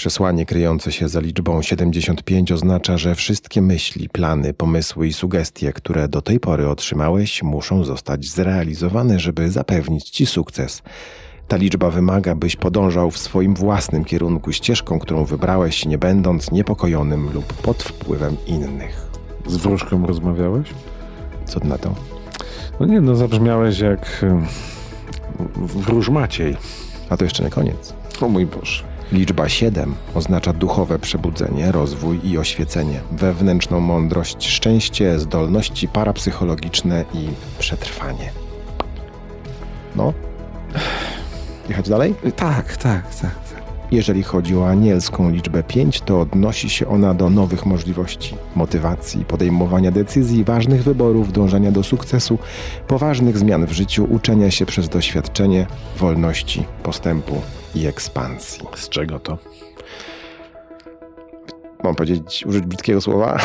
Przesłanie kryjące się za liczbą 75 oznacza, że wszystkie myśli, plany, pomysły i sugestie, które do tej pory otrzymałeś, muszą zostać zrealizowane, żeby zapewnić ci sukces. Ta liczba wymaga, byś podążał w swoim własnym kierunku ścieżką, którą wybrałeś, nie będąc niepokojonym lub pod wpływem innych. Z wróżką rozmawiałeś? Co na to? No nie, no zabrzmiałeś jak wróż Maciej. A to jeszcze nie koniec. O mój Boże. Liczba 7 oznacza duchowe przebudzenie, rozwój i oświecenie, wewnętrzną mądrość, szczęście, zdolności parapsychologiczne i przetrwanie. No. Jechać dalej? Tak, tak, tak. Jeżeli chodzi o anielską liczbę 5, to odnosi się ona do nowych możliwości, motywacji, podejmowania decyzji, ważnych wyborów, dążenia do sukcesu, poważnych zmian w życiu, uczenia się przez doświadczenie, wolności, postępu i ekspansji. Z czego to? Mam powiedzieć, użyć brzydkiego słowa?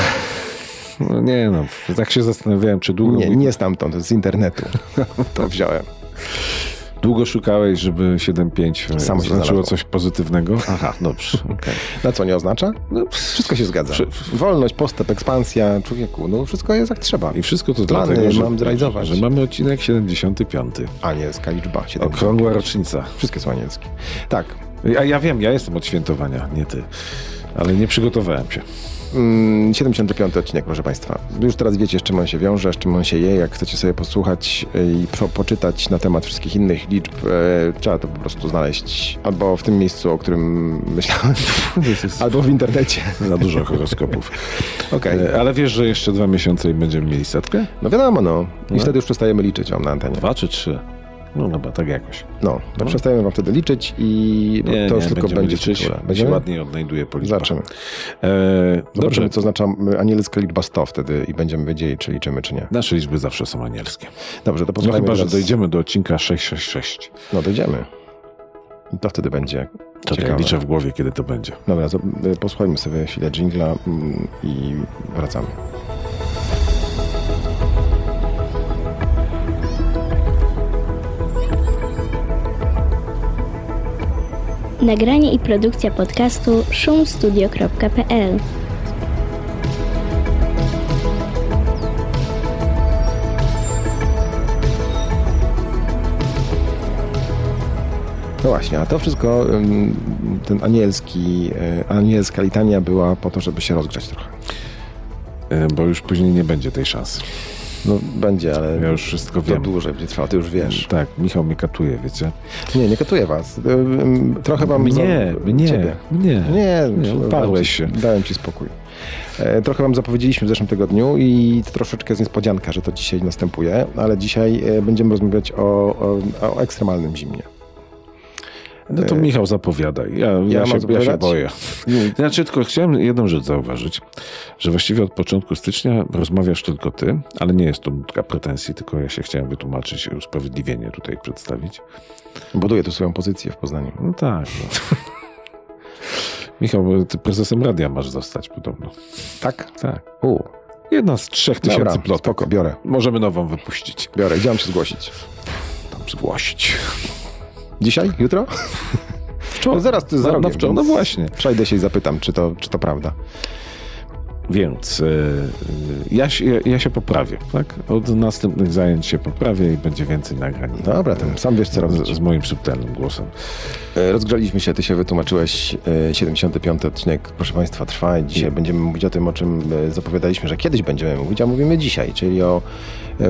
No nie no, tak się zastanawiałem, czy długo, Nie, nie stamtąd, z internetu. To wziąłem. Długo szukałeś, żeby 7.5 Samo się znaczyło coś pozytywnego? Aha, dobrze. okej. Na co nie oznacza? No, Wszystko się zgadza. Wolność, postęp, ekspansja człowieku. No wszystko jest jak trzeba. I wszystko to Plany dlatego, że, mam zrealizować. że mamy odcinek 75. Anielska liczba. 7. Okrągła rocznica. Wszystkie są anielskie. Tak. Ja, ja wiem, ja jestem od świętowania, nie ty. Ale nie przygotowałem się. Mm, 75 odcinek, proszę Państwa. Już teraz wiecie, z czym on się wiąże, z czym on się je. Jak chcecie sobie posłuchać y, i po, poczytać na temat wszystkich innych liczb, e, trzeba to po prostu znaleźć albo w tym miejscu, o którym myślałem, albo w internecie. Za dużo horoskopów. Okej. E, Ale wiesz, że jeszcze dwa miesiące i będziemy mieli setkę? No wiadomo, no. I No. wtedy już przestajemy liczyć wam na antenie. Dwa czy trzy? No chyba tak jakoś. No, to No. przestajemy wam wtedy liczyć i Nie, to już nie, tylko będzie. Się Będziemy? ładniej odnajduje po liczbach. Zobaczymy. E, dobrze. Zobaczymy, co oznacza y, anielska liczba 100 wtedy i będziemy wiedzieli, czy liczymy, czy nie. Nasze liczby zawsze są anielskie. Dobrze, to No chyba, że teraz- dojdziemy do odcinka 666. No dojdziemy. I to wtedy będzie Czekaj, ciekawe. liczę w głowie, kiedy to będzie. Dobra, y, posłuchajmy sobie chwilę jingla mm, i wracamy. Nagranie i produkcja podcastu szumstudio.pl No właśnie, a to wszystko, ten anielski, y, anielska litania była po to, żeby się rozgrzać trochę. E, Bo już później nie będzie tej szansy. No będzie, ale Ja już wszystko to wiem. dłużej będzie trwało, ty już wiesz. Tak, Michał mnie katuje, wiecie? Nie, nie katuję was. Y, ym, Trochę wam... Za- Ciebie. mnie. Nie, Nie, dałem uparłeś ci- się. Dałem ci spokój. E, Trochę wam zapowiedzieliśmy w zeszłym tygodniu i to troszeczkę jest niespodzianka, że to dzisiaj następuje, ale dzisiaj e, będziemy rozmawiać o, o, o ekstremalnym zimnie. No to E, Michał zapowiadaj. Ja, ja, mam się, ja się boję. Nie, Znaczy, tylko chciałem jedną rzecz zauważyć, że właściwie od początku stycznia rozmawiasz tylko ty, ale nie jest to nutka pretensji, tylko ja się chciałem wytłumaczyć, usprawiedliwienie tutaj przedstawić. Buduję tu swoją pozycję w Poznaniu. No tak. No. Michał, ty prezesem radia masz zostać podobno. Tak? Tak. U, Jedna z trzech tysięcy dobra, plotek. spoko, biorę. Możemy nową wypuścić. Biorę, mam się zgłosić? Tam zgłosić. Dzisiaj? Jutro? No zaraz, ty za No, no, wczoraj, no właśnie. Przejdę się i zapytam, czy to, czy to prawda. Więc e, ja, się, ja, się poprawię, tak? Od następnych zajęć się poprawię i będzie więcej nagrań. Dobra, to sam wiesz, co robić. z, z moim subtelnym głosem. E, Rozgrzaliśmy się, ty się wytłumaczyłeś. e, 75 odcinek, proszę Państwa, trwa. Dzisiaj będziemy mówić o tym, o czym zapowiadaliśmy, że kiedyś będziemy mówić, a mówimy dzisiaj, czyli o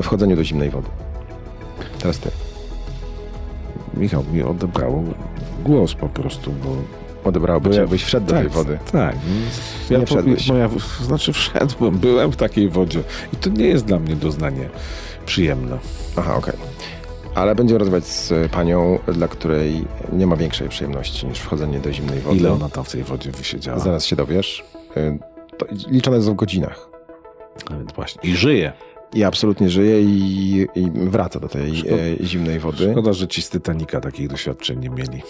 wchodzeniu do zimnej wody. Teraz ty. Michał mi odebrało głos po prostu, bo... Odebrałoby cię, ja- abyś wszedł do tak, tej wody. Tak. Nie po- wszedłeś. Moja, znaczy wszedłem, byłem w takiej wodzie i to nie jest dla mnie doznanie przyjemne. Aha, okej. Ale będziemy rozmawiać z e, panią, dla której nie ma większej przyjemności niż wchodzenie do zimnej wody. Ile ona tam w tej wodzie wysiedziała? Zaraz się dowiesz. E, To liczone jest w godzinach. Nawet właśnie. I żyje. I absolutnie żyje i, i wraca do tej Szkoda- e, zimnej wody. Szkoda, że ci z Titanica takich doświadczeń nie mieli.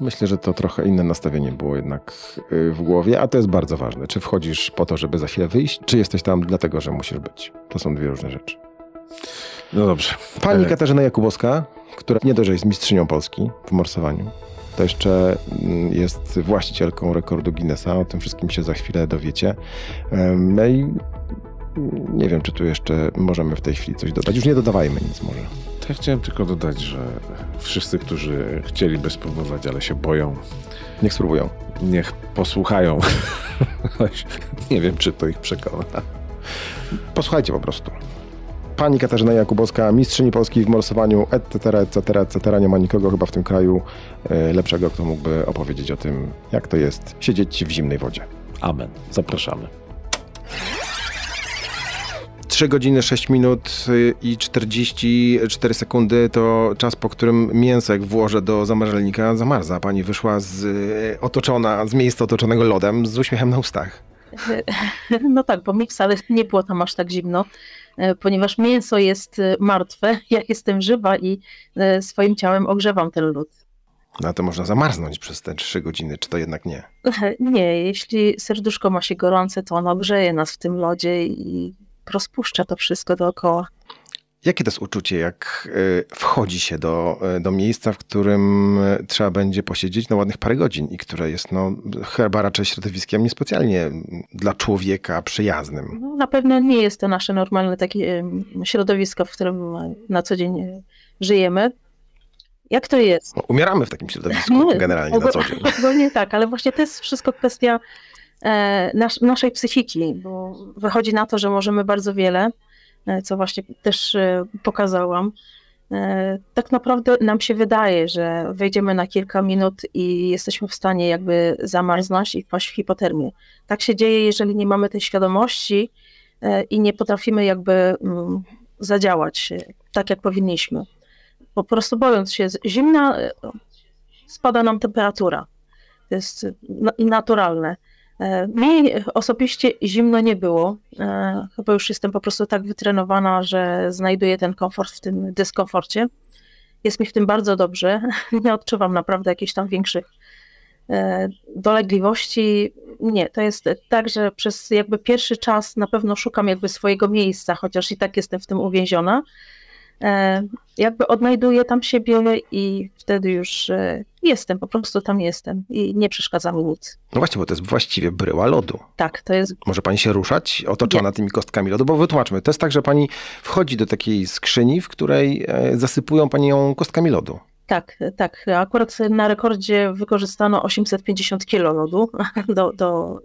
Myślę, że to trochę inne nastawienie było jednak y, w głowie, a to jest bardzo ważne. Czy wchodzisz po to, żeby za chwilę wyjść, czy jesteś tam dlatego, że musisz być? To są dwie różne rzeczy. No dobrze. Pani E. Katarzyna Jakubowska, która nie dość, że jest mistrzynią Polski w morsowaniu, to jeszcze mm, jest właścicielką rekordu Guinnessa. O tym wszystkim się za chwilę dowiecie. No i nie wiem, czy tu jeszcze możemy w tej chwili coś dodać. Już nie dodawajmy nic może. Ja chciałem tylko dodać, że wszyscy, którzy chcieliby spróbować, ale się boją, niech spróbują. Niech posłuchają. nie wiem, czy to ich przekona. Posłuchajcie po prostu. Pani Katarzyna Jakubowska, mistrzyni Polski w morsowaniu, etc., etc., etc. Nie ma nikogo chyba w tym kraju e, lepszego, kto mógłby opowiedzieć o tym, jak to jest siedzieć w zimnej wodzie. Amen. Zapraszamy. 3 godziny 6 minut y, i 44 sekundy to czas, po którym mięso, jak włożę do zamrażalnika, zamarza. Pani wyszła z, y, otoczona, z miejsca otoczonego lodem z uśmiechem na ustach. No tak, bo mi wcale nie było tam aż tak zimno, e, ponieważ mięso jest e, martwe, ja jestem żywa i e, swoim ciałem ogrzewam ten lód. No to można zamarznąć przez te trzy godziny, czy to jednak nie? Nie, jeśli serduszko ma się gorące, to ono grzeje nas w tym lodzie i rozpuszcza to wszystko dookoła. Jakie to jest uczucie, jak e, wchodzi się do, e, do miejsca, w którym e, trzeba będzie posiedzieć na ładnych parę godzin i które jest no, chyba raczej środowiskiem niespecjalnie dla człowieka przyjaznym? No, na pewno nie jest to nasze normalne takie środowisko, w którym na co dzień żyjemy. Jak to jest? No, umieramy w takim środowisku generalnie na co dzień. nie tak, ale właśnie to jest wszystko kwestia E, nas, naszej psychiki, bo wychodzi na to, że możemy bardzo wiele, e, co właśnie też e, pokazałam. Tak naprawdę nam się wydaje, że wejdziemy na kilka minut i jesteśmy w stanie jakby zamarznąć i wpaść w hipotermię. Tak się dzieje, jeżeli nie mamy tej świadomości i nie potrafimy jakby mm, zadziałać tak, jak powinniśmy. Po prostu bojąc się zimna, spada nam temperatura. To jest naturalne. E, mi osobiście zimno nie było. E, chyba już jestem po prostu tak wytrenowana, że znajduję ten komfort w tym dyskomforcie. Jest mi w tym bardzo dobrze. Nie odczuwam naprawdę jakichś tam większych e, dolegliwości. Nie, to jest tak, że przez jakby pierwszy czas na pewno szukam jakby swojego miejsca, chociaż i tak jestem w tym uwięziona. Jakby odnajduję tam siebie i wtedy już jestem, po prostu tam jestem i nie przeszkadza mi nic. No właśnie, bo to jest właściwie bryła lodu. Tak, to jest. Może pani się ruszać, otoczona nie. tymi kostkami lodu, bo wytłumaczmy, to jest tak, że pani wchodzi do takiej skrzyni, w której e, zasypują pani ją kostkami lodu. Tak, tak. Akurat na rekordzie wykorzystano 850 kilo lodu do, do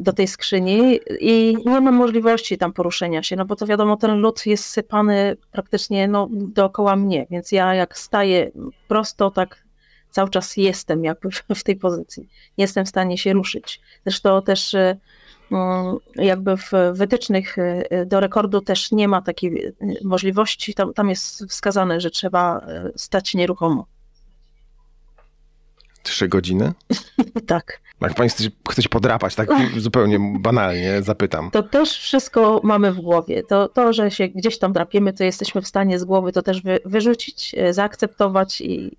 do tej skrzyni i nie mam możliwości tam poruszenia się, no bo to wiadomo, ten lód jest sypany praktycznie no, dookoła mnie, więc ja jak staję prosto, tak cały czas jestem jakby w tej pozycji. Nie jestem w stanie się ruszyć. Zresztą też e, mm, jakby w wytycznych e, do rekordu też nie ma takiej możliwości, tam, tam jest wskazane, że trzeba stać nieruchomo. Trzy godziny? tak. Jak pani chce, chce podrapać, tak zupełnie banalnie zapytam. To też wszystko mamy w głowie. To, to, że się gdzieś tam drapiemy, to jesteśmy w stanie z głowy to też wy, wyrzucić, e, zaakceptować i,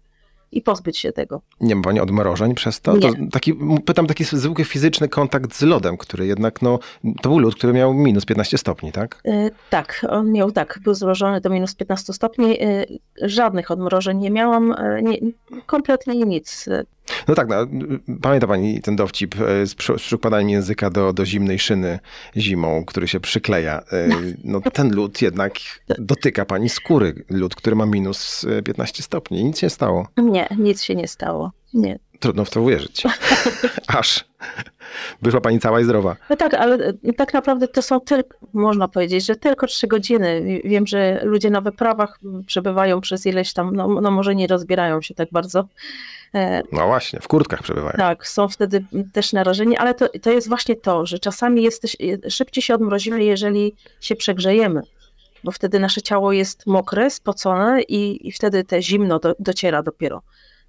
i pozbyć się tego. Nie ma pani odmrożeń przez to? Nie. to taki, pytam taki zwykły fizyczny kontakt z lodem, który jednak, no, to był lód, który miał minus 15 stopni, tak? Yy, tak, on miał tak, był zmrożony do minus 15 stopni. Yy, żadnych odmrożeń nie miałam, yy, nie, kompletnie nic. No tak, no, pamięta pani ten dowcip e, z przykładaniem języka do, do zimnej szyny zimą, który się przykleja. E, no ten lód jednak dotyka pani skóry. Lód, który ma minus 15 stopni. Nic nie stało. Nie, nic się nie stało. Nie. Trudno w to uwierzyć. Aż wyszła pani cała i zdrowa. No tak, ale e, tak naprawdę to są tylko, można powiedzieć, że tylko trzy godziny. Wiem, że ludzie na wyprawach przebywają przez ileś tam, no, no może nie rozbierają się tak bardzo. E, no właśnie, w kurtkach przebywają. Tak, są wtedy też narażeni, ale to, to jest właśnie to, że czasami jesteś, szybciej się odmrozimy, jeżeli się przegrzejemy bo wtedy nasze ciało jest mokre, spocone i, i wtedy te zimno do, dociera dopiero.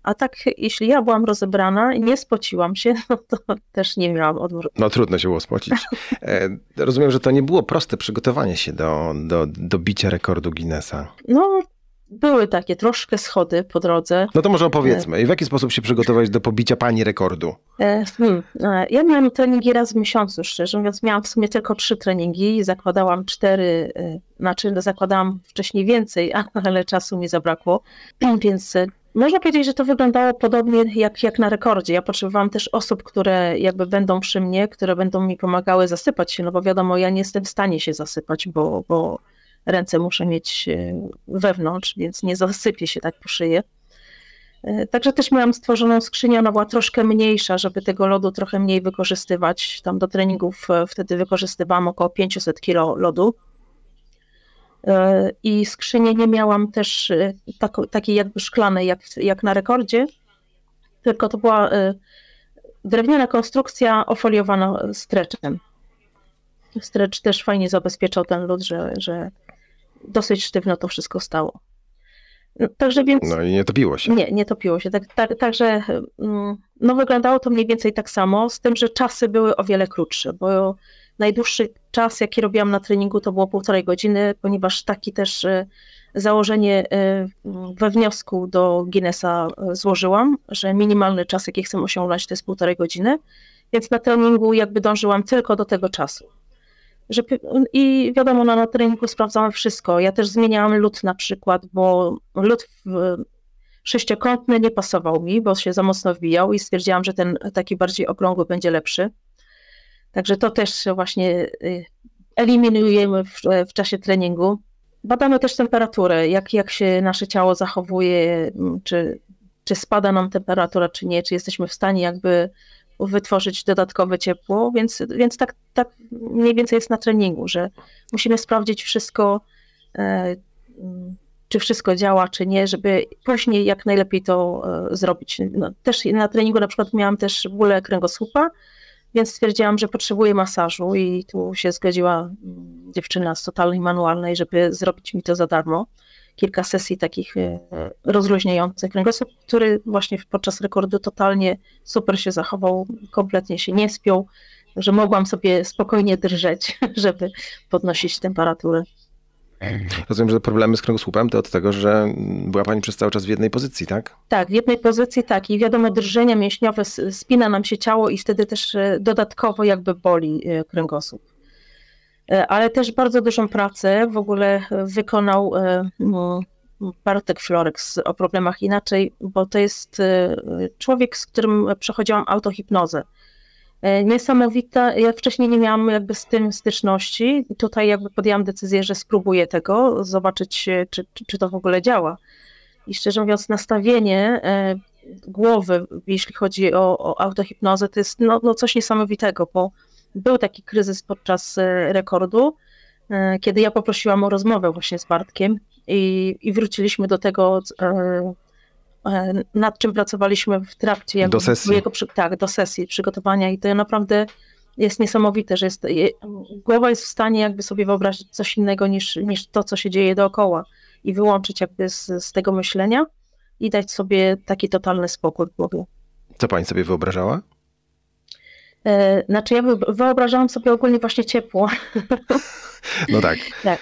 A tak, jeśli ja byłam rozebrana i nie spociłam się, no to też nie miałam odmrożenia. No trudno się było spocić. E, rozumiem, że to nie było proste przygotowanie się do, do, do bicia rekordu Guinnessa. No, były takie troszkę schody po drodze. No to może opowiedzmy. I w jaki sposób się przygotować do pobicia pani rekordu? E, hmm, e, ja miałam treningi raz w miesiącu, szczerze mówiąc. Miałam w sumie tylko trzy treningi. Zakładałam cztery, znaczy zakładałam wcześniej więcej, ale czasu mi zabrakło. Więc Można powiedzieć, że to wyglądało podobnie jak, jak na rekordzie. Ja potrzebowałam też osób, które jakby będą przy mnie, które będą mi pomagały zasypać się, no bo wiadomo, ja nie jestem w stanie się zasypać, bo, bo ręce muszę mieć e, wewnątrz, więc nie zasypię się tak po szyję. E, także też miałam stworzoną skrzynię, ona była troszkę mniejsza, żeby tego lodu trochę mniej wykorzystywać. Tam do treningów e, wtedy wykorzystywałam około 500 kg lodu. I skrzynię nie miałam też tak, takiej jakby szklanej jak, jak na rekordzie, tylko to była drewniana konstrukcja ofoliowana stretchem. Stretch też fajnie zabezpieczał ten lód, że, że dosyć sztywno to wszystko stało. Także więc. No i nie topiło się. Nie, nie topiło się. Tak, tak, także mm, no, wyglądało to mniej więcej tak samo, z tym, że czasy były o wiele krótsze, bo najdłuższy czas, jaki robiłam na treningu, to było półtorej godziny, ponieważ taki też e, założenie e, we wniosku do Guinnessa e, złożyłam, że minimalny czas, jaki chcę osiągnąć, to jest półtorej godziny, więc na treningu jakby dążyłam tylko do tego czasu. Żeby, I wiadomo, no, na treningu sprawdzamy wszystko. Ja też zmieniałam lód na przykład, bo lód sześciokątny nie pasował mi, bo się za mocno wbijał i stwierdziłam, że ten taki bardziej okrągły będzie lepszy. Także to też właśnie y, eliminujemy w, w czasie treningu. Badamy też temperaturę, jak, jak się nasze ciało zachowuje, czy, czy spada nam temperatura, czy nie, czy jesteśmy w stanie jakby wytworzyć dodatkowe ciepło, więc, więc tak, tak mniej więcej jest na treningu, że musimy sprawdzić wszystko, e, czy wszystko działa, czy nie, żeby później jak najlepiej to e, zrobić. No, też na treningu na przykład miałam też bóle kręgosłupa, więc stwierdziłam, że potrzebuję masażu i tu się zgodziła mm, dziewczyna z totalnej manualnej, żeby zrobić mi to za darmo kilka sesji takich e, rozluźniających kręgosłup, który właśnie podczas rekordu totalnie super się zachował, kompletnie się nie spiął, że mogłam sobie spokojnie drżeć, żeby podnosić temperaturę. Rozumiem, że problemy z kręgosłupem to od tego, że była Pani przez cały czas w jednej pozycji, tak? Tak, w jednej pozycji, tak. I wiadomo, drżenia mięśniowe, spina nam się ciało i wtedy też e, dodatkowo jakby boli e, kręgosłup. E, ale też bardzo dużą pracę w ogóle wykonał Bartek Florek o problemach inaczej, bo to jest człowiek, z którym przechodziłam autohipnozę. Niesamowita, ja wcześniej nie miałam jakby z tym styczności, tutaj jakby podjęłam decyzję, że spróbuję tego, zobaczyć czy, czy to w ogóle działa. I szczerze mówiąc nastawienie głowy, jeśli chodzi o, o autohipnozę, to jest no, no coś niesamowitego, bo był taki kryzys podczas e, rekordu, e, kiedy ja poprosiłam o rozmowę właśnie z Bartkiem i, i wróciliśmy do tego, e, nad czym pracowaliśmy w trakcie do sesji. Jego, tak, do sesji przygotowania i to naprawdę jest niesamowite, że jest, głowa jest w stanie jakby sobie wyobrazić coś innego niż, niż to, co się dzieje dookoła i wyłączyć jakby z, z tego myślenia i dać sobie taki totalny spokój w głowie. Co pani sobie wyobrażała? E, znaczy ja wyobrażałam sobie ogólnie właśnie ciepło. No tak. tak.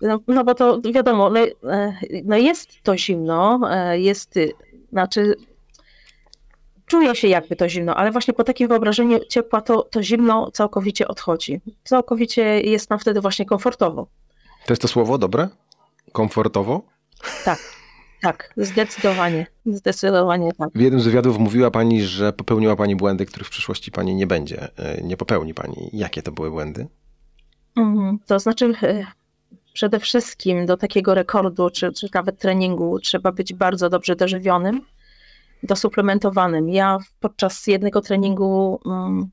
No, no, bo to wiadomo, no, no jest to zimno, e, jest, znaczy czuję się jakby to zimno, ale właśnie po takim wyobrażeniu ciepła to, to zimno całkowicie odchodzi. Całkowicie jest nam wtedy właśnie komfortowo. To jest to słowo dobre? Komfortowo? Tak. Tak, zdecydowanie. Zdecydowanie tak. W jednym z wywiadów mówiła Pani, że popełniła Pani błędy, których w przyszłości Pani nie będzie. E, nie popełni Pani. Jakie to były błędy? Mhm, to znaczy, przede wszystkim do takiego rekordu, czy, czy nawet treningu, trzeba być bardzo dobrze dożywionym, dosuplementowanym. Ja podczas jednego treningu um,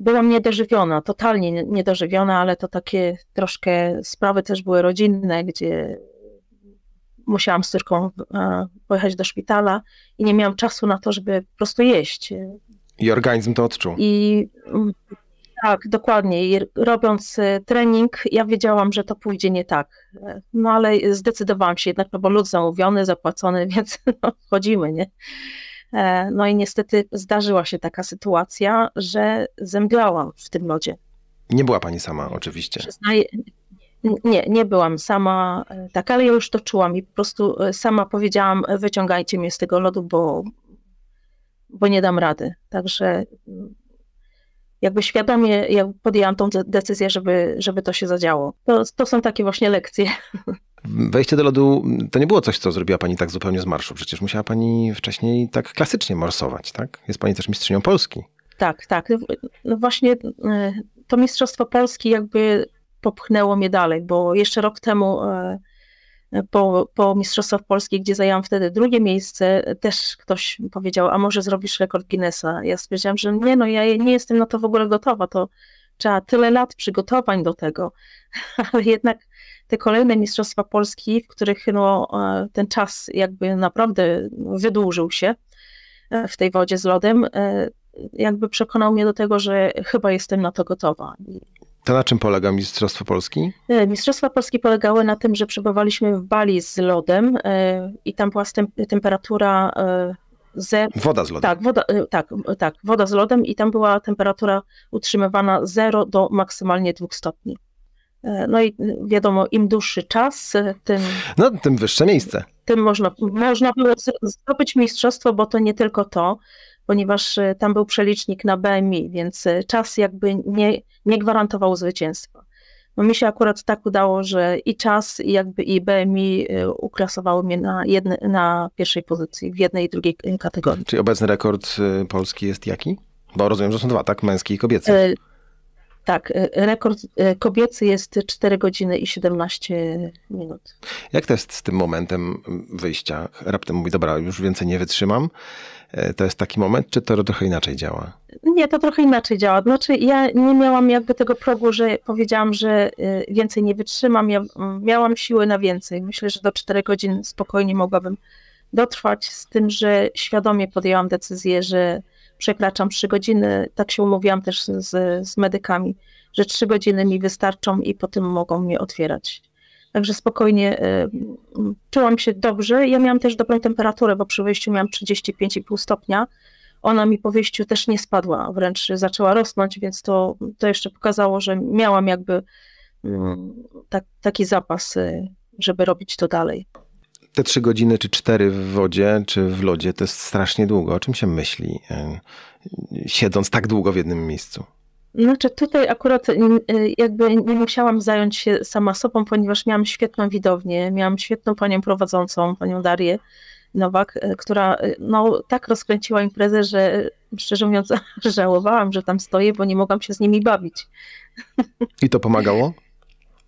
byłam niedożywiona, totalnie niedożywiona, ale to takie troszkę sprawy też były rodzinne, gdzie musiałam z córką e, pojechać do szpitala i nie miałam czasu na to, żeby po prostu jeść. I organizm to odczuł. I mm, tak, dokładnie. I robiąc e, trening, ja wiedziałam, że to pójdzie nie tak. E, no ale zdecydowałam się jednak, no bo lód zamówiony, zapłacony, więc no, wchodzimy, nie? No i niestety zdarzyła się taka sytuacja, że zemdlałam w tym lodzie. Nie była pani sama, oczywiście. Przyznaję, nie, nie byłam sama, e, tak, ale ja już to czułam i po prostu e, sama powiedziałam, e, wyciągajcie mnie z tego lodu, bo, bo nie dam rady. Także mm, jakby świadomie ja podjęłam tą decyzję, żeby, żeby to się zadziało. To, to są takie właśnie lekcje. Wejście do lodu to nie było coś, co zrobiła pani tak zupełnie z marszu. Przecież musiała pani wcześniej tak klasycznie morsować, tak? Jest pani też mistrzynią Polski. Tak, tak. No właśnie e, to Mistrzostwo Polski jakby popchnęło mnie dalej, bo jeszcze rok temu e, po, po Mistrzostwach Polski, gdzie zajęłam wtedy drugie miejsce, też ktoś powiedział, a może zrobisz rekord Guinnessa. Ja stwierdziłam, że nie, no ja nie jestem na to w ogóle gotowa, to trzeba tyle lat przygotowań do tego, ale jednak te kolejne Mistrzostwa Polski, w których no, e, ten czas jakby naprawdę wydłużył się e, w tej wodzie z lodem, e, jakby przekonał mnie do tego, że chyba jestem na to gotowa. To na czym polega Mistrzostwo Polski? Mistrzostwa Polski polegały na tym, że przebywaliśmy w Bali z lodem i tam była temperatura ze... Woda z lodem. Tak, woda, tak, tak, woda z lodem i tam była temperatura utrzymywana 0 do maksymalnie 2 stopni. E, no i wiadomo, im dłuższy czas, e, tym. No, tym wyższe miejsce. Tym można, można było zdobyć mistrzostwo, bo to nie tylko to, ponieważ e, tam był przelicznik na BMI, więc czas jakby nie, nie gwarantował zwycięstwa. No mi się akurat tak udało, że i czas, i jakby i BMI uklasowały mnie na, jedne, na pierwszej pozycji w jednej i drugiej kategorii. Czyli obecny rekord polski jest jaki? Bo rozumiem, że są dwa, tak? Męski i kobiecy. Tak, e, rekord e, kobiecy jest 4 godziny i 17 minut. Jak to jest z tym momentem wyjścia? Raptem mówi, dobra, już więcej nie wytrzymam. E, to jest taki moment, czy to trochę inaczej działa? Nie, to trochę inaczej działa. Znaczy, ja nie miałam jakby tego progu, że powiedziałam, że więcej nie wytrzymam. Ja miałam siły na więcej. Myślę, że do 4 godzin spokojnie mogłabym dotrwać, z tym, że świadomie podjęłam decyzję, że przekraczam 3 godziny. Tak się umówiłam też z, z medykami, że 3 godziny mi wystarczą i potem mogą mnie otwierać. Także spokojnie y, czułam się dobrze. Ja miałam też dobrą temperaturę, bo przy wyjściu miałam 35,5 stopnia. Ona mi po wyjściu też nie spadła, wręcz zaczęła rosnąć, więc to, to jeszcze pokazało, że miałam jakby mm, tak, taki zapas, y, żeby robić to dalej te trzy godziny, czy cztery w wodzie, czy w lodzie, to jest strasznie długo. O czym się myśli, e, siedząc tak długo w jednym miejscu? Znaczy tutaj akurat e, jakby nie musiałam zająć się sama sobą, ponieważ miałam świetną widownię, miałam świetną panią prowadzącą, panią Darię Nowak, e, która no, tak rozkręciła imprezę, że szczerze mówiąc żałowałam, że tam stoję, bo nie mogłam się z nimi bawić. I to pomagało?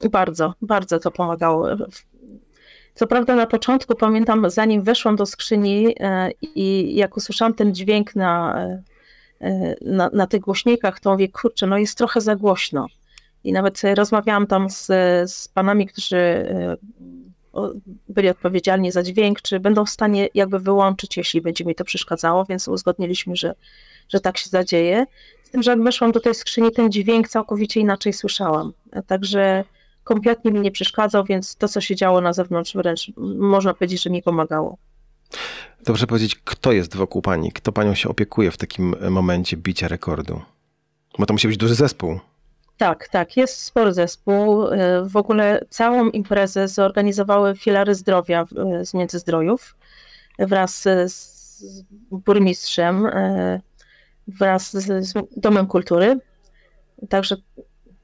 Bardzo, bardzo to pomagało. Co prawda na początku pamiętam, zanim weszłam do skrzyni e, i jak usłyszałam ten dźwięk na, e, na, na tych głośnikach, to mówię, kurczę, no jest trochę za głośno. I nawet rozmawiałam tam z, z panami, którzy e, byli odpowiedzialni za dźwięk, czy będą w stanie jakby wyłączyć, jeśli będzie mi to przeszkadzało, więc uzgodniliśmy, że, że tak się zadzieje. Z tym, że jak weszłam do tej skrzyni, ten dźwięk całkowicie inaczej słyszałam. Także kompletnie mi nie przeszkadzał, więc to, co się działo na zewnątrz, wręcz można powiedzieć, że mi pomagało. Dobrze powiedzieć, kto jest wokół pani, kto panią się opiekuje w takim momencie bicia rekordu? Bo to musi być duży zespół. Tak, tak, jest spory zespół. W ogóle całą imprezę zorganizowały filary zdrowia z Międzyzdrojów wraz z burmistrzem, wraz z Domem Kultury. Także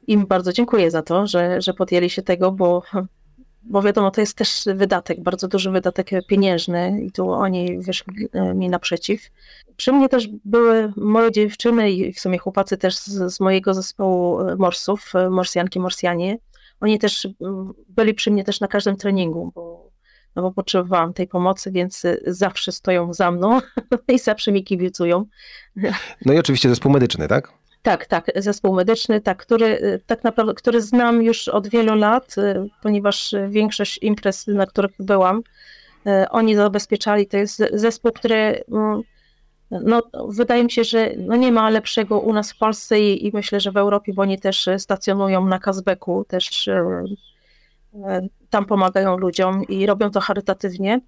im bardzo dziękuję za to, że, że podjęli się tego, bo, bo wiadomo, to jest też wydatek, bardzo duży wydatek pieniężny i tu oni wyszli e, mi naprzeciw. Przy mnie też były moje dziewczyny i w sumie chłopacy też z, z mojego zespołu e, morsów, e, morsjanki, morsjanie. Oni też byli przy mnie też na każdym treningu, bo, no bo potrzebowałam tej pomocy, więc zawsze stoją za mną i zawsze mi kibicują. No i oczywiście zespół medyczny, tak? Tak, tak, zespół medyczny, tak, który y, tak naprawdę, który znam już od wielu lat, y, ponieważ większość imprez, na których byłam, y, oni zabezpieczali. To jest zespół, który mm, no, wydaje mi się, że no nie ma lepszego u nas w Polsce i, i myślę, że w Europie, bo oni też stacjonują na Kazbeku, też tam pomagają ludziom i robią to charytatywnie,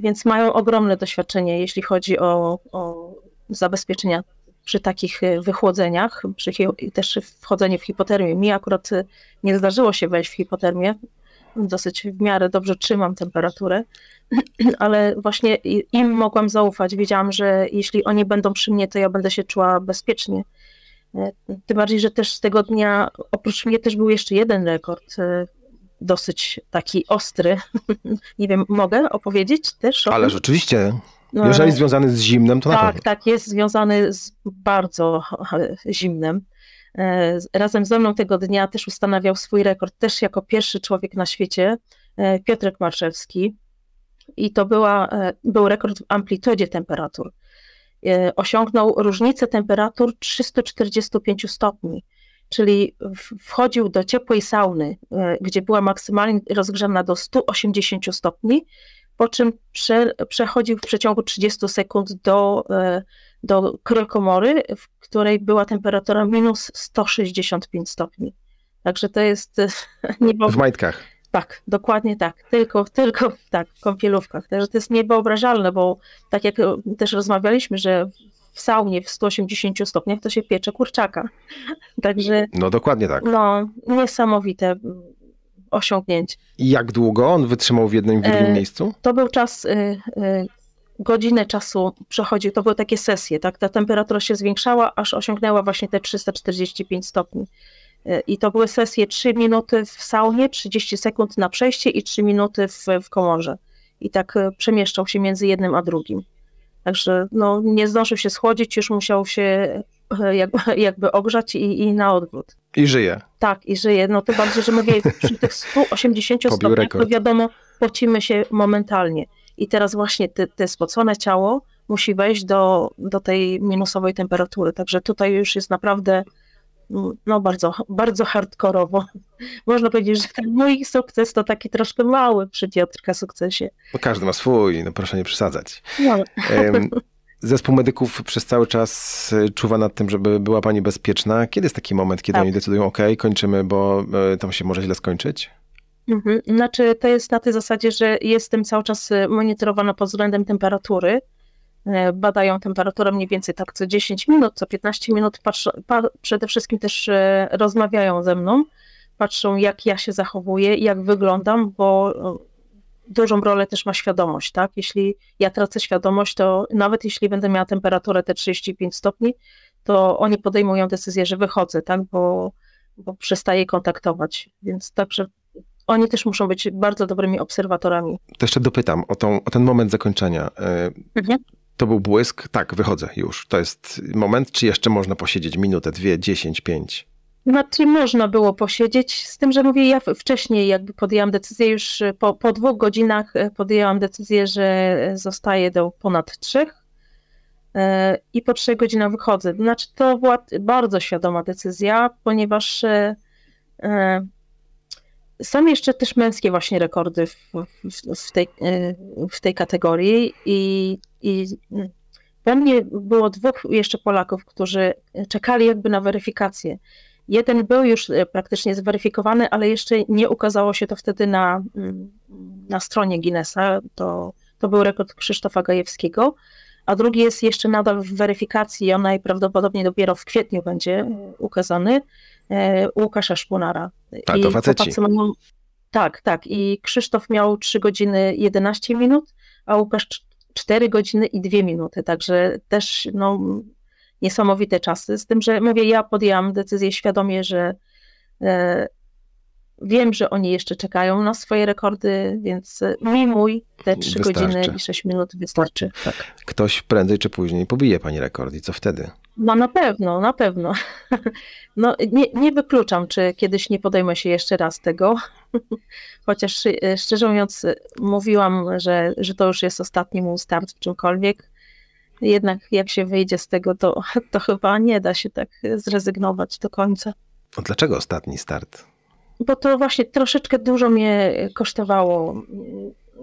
więc mają ogromne doświadczenie, jeśli chodzi o, o zabezpieczenia przy takich e, wychłodzeniach, przy też wchodzenie w hipotermię. Mi akurat e, nie zdarzyło się wejść w hipotermię, dosyć w miarę dobrze trzymam temperaturę, ale właśnie im mogłam zaufać. Wiedziałam, że jeśli oni będą przy mnie, to ja będę się czuła bezpiecznie. E, tym bardziej, że też z tego dnia oprócz mnie też był jeszcze jeden rekord. dosyć taki ostry. Nie wiem, mogę opowiedzieć też? Ale rzeczywiście, jeżeli związany z zimnem, to na tak, pewno. tak, jest związany z bardzo zimnem. E, Razem ze mną tego dnia też ustanawiał swój rekord, też jako pierwszy człowiek na świecie, e, Piotrek Marszewski. I to była, e, był rekord w amplitudzie temperatur. E, Osiągnął różnicę temperatur 345 stopni, czyli wchodził do ciepłej sauny, e, gdzie była maksymalnie rozgrzana do 180 stopni, po czym prze, przechodził w przeciągu 30 sekund do, e, do krykomory, w której była temperatura minus 165 stopni. Także to jest e, niebo... W majtkach. Tak, dokładnie tak. Tylko, tylko tak, w kąpielówkach. Także to jest niewyobrażalne, bo tak jak też rozmawialiśmy, że w saunie w 180 stopniach to się piecze kurczaka. Także No dokładnie tak. no, niesamowite osiągnięcie. I jak długo on wytrzymał w jednym i w drugim E, miejscu? To był czas, y, y, godzinę czasu przechodził, to były takie sesje, tak? Ta temperatura się zwiększała, aż osiągnęła właśnie te 345 stopni. I to były sesje 3 minuty w saunie, 30 sekund na przejście i 3 minuty w, w komorze. I tak przemieszczał się między jednym a drugim. Także no, nie zdążył się schłodzić, już musiał się jakby, jakby ogrzać i, i na odwrót. I żyje. Tak, i żyje. No to bardziej, że mówię, przy tych 180 Pobił stopniach, to wiadomo, pocimy się momentalnie. I teraz właśnie te, te spocone ciało musi wejść do, do tej minusowej temperatury. Także tutaj już jest naprawdę mm, no bardzo, bardzo hardkorowo. Można powiedzieć, że ten mój sukces to taki troszkę mały przy Piotrka sukcesie. No każdy ma swój, no proszę nie przesadzać. No, Em, Zespół medyków przez cały czas y, czuwa nad tym, żeby była pani bezpieczna. Kiedy jest taki moment, kiedy Tak. oni decydują, ok, kończymy, bo y, tam się może źle skończyć? Mhm. Znaczy, to jest na tej zasadzie, że jestem cały czas y, monitorowana pod względem temperatury. Badają temperaturę mniej więcej tak co 10 minut, co 15 minut. Patrzą, pa, przede wszystkim też rozmawiają ze mną, patrzą jak ja się zachowuję, jak wyglądam, bo dużą rolę też ma świadomość, tak? Jeśli ja tracę świadomość, to nawet jeśli będę miała temperaturę te 35 stopni, to oni podejmują decyzję, że wychodzę, tak? Bo, bo przestaję kontaktować. Więc także oni też muszą być bardzo dobrymi obserwatorami. To jeszcze dopytam o, tą, o ten moment zakończenia. Y, Mhm. To był błysk? Tak, wychodzę już. To jest moment, czy jeszcze można posiedzieć minutę, dwie, dziesięć, pięć? Znaczy można było posiedzieć, z tym, że mówię, ja wcześniej jakby podjęłam decyzję, już po, po dwóch godzinach e, podjęłam decyzję, że zostaję do ponad trzech e, i po trzech godzinach wychodzę. Znaczy to była bardzo świadoma decyzja, ponieważ e, e, są jeszcze też męskie właśnie rekordy w, w, w, tej, e, w tej kategorii i, i mm, we mnie było dwóch jeszcze Polaków, którzy czekali jakby na weryfikację. Jeden był już e, praktycznie zweryfikowany, ale jeszcze nie ukazało się to wtedy na, mm, na stronie Guinnessa. To, to był rekord Krzysztofa Gajewskiego, a drugi jest jeszcze nadal w weryfikacji i on najprawdopodobniej dopiero w kwietniu będzie e, ukazany. e, Łukasza Szpunara. A, I to faceci. mają- Tak, tak. I Krzysztof miał 3 godziny 11 minut, a Łukasz 4 godziny i 2 minuty. Także też no, niesamowite czasy. Z tym, że mówię, ja podjęłam decyzję świadomie, że e, wiem, że oni jeszcze czekają na swoje rekordy, więc e, mi mój te 3 Wystarczy. godziny i 6 minut wystarczy. Tak. Ktoś prędzej czy później pobije pani rekord i co wtedy? No na pewno, na pewno. No, nie, nie wykluczam, czy kiedyś nie podejmę się jeszcze raz tego. Chociaż e, szczerze mówiąc, mówiłam, że, że to już jest ostatni mój start w czymkolwiek. Jednak jak się wyjdzie z tego, to, to chyba nie da się tak zrezygnować do końca. No, dlaczego ostatni start? Bo to właśnie troszeczkę dużo mnie kosztowało.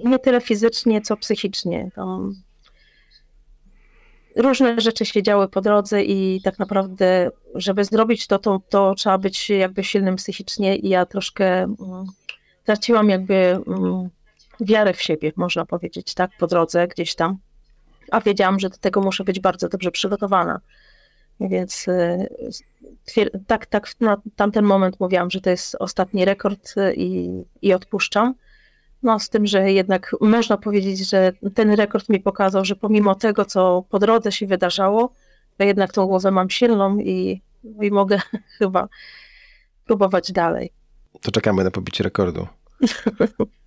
Nie tyle fizycznie, co psychicznie. Różne rzeczy się działy po drodze i tak naprawdę, żeby zrobić to, to, to trzeba być jakby silnym psychicznie i ja troszkę mm, traciłam jakby mm, wiarę w siebie, można powiedzieć, tak, po drodze gdzieś tam. A wiedziałam, że do tego muszę być bardzo dobrze przygotowana. Więc y, tak, tak na tamten moment mówiłam, że to jest ostatni rekord y, i, i odpuszczam. No, z tym, że jednak można powiedzieć, że ten rekord mi pokazał, że pomimo tego, co po drodze się wydarzało, to jednak tą głowę mam silną i, i mogę chyba próbować dalej. To czekamy na pobicie rekordu.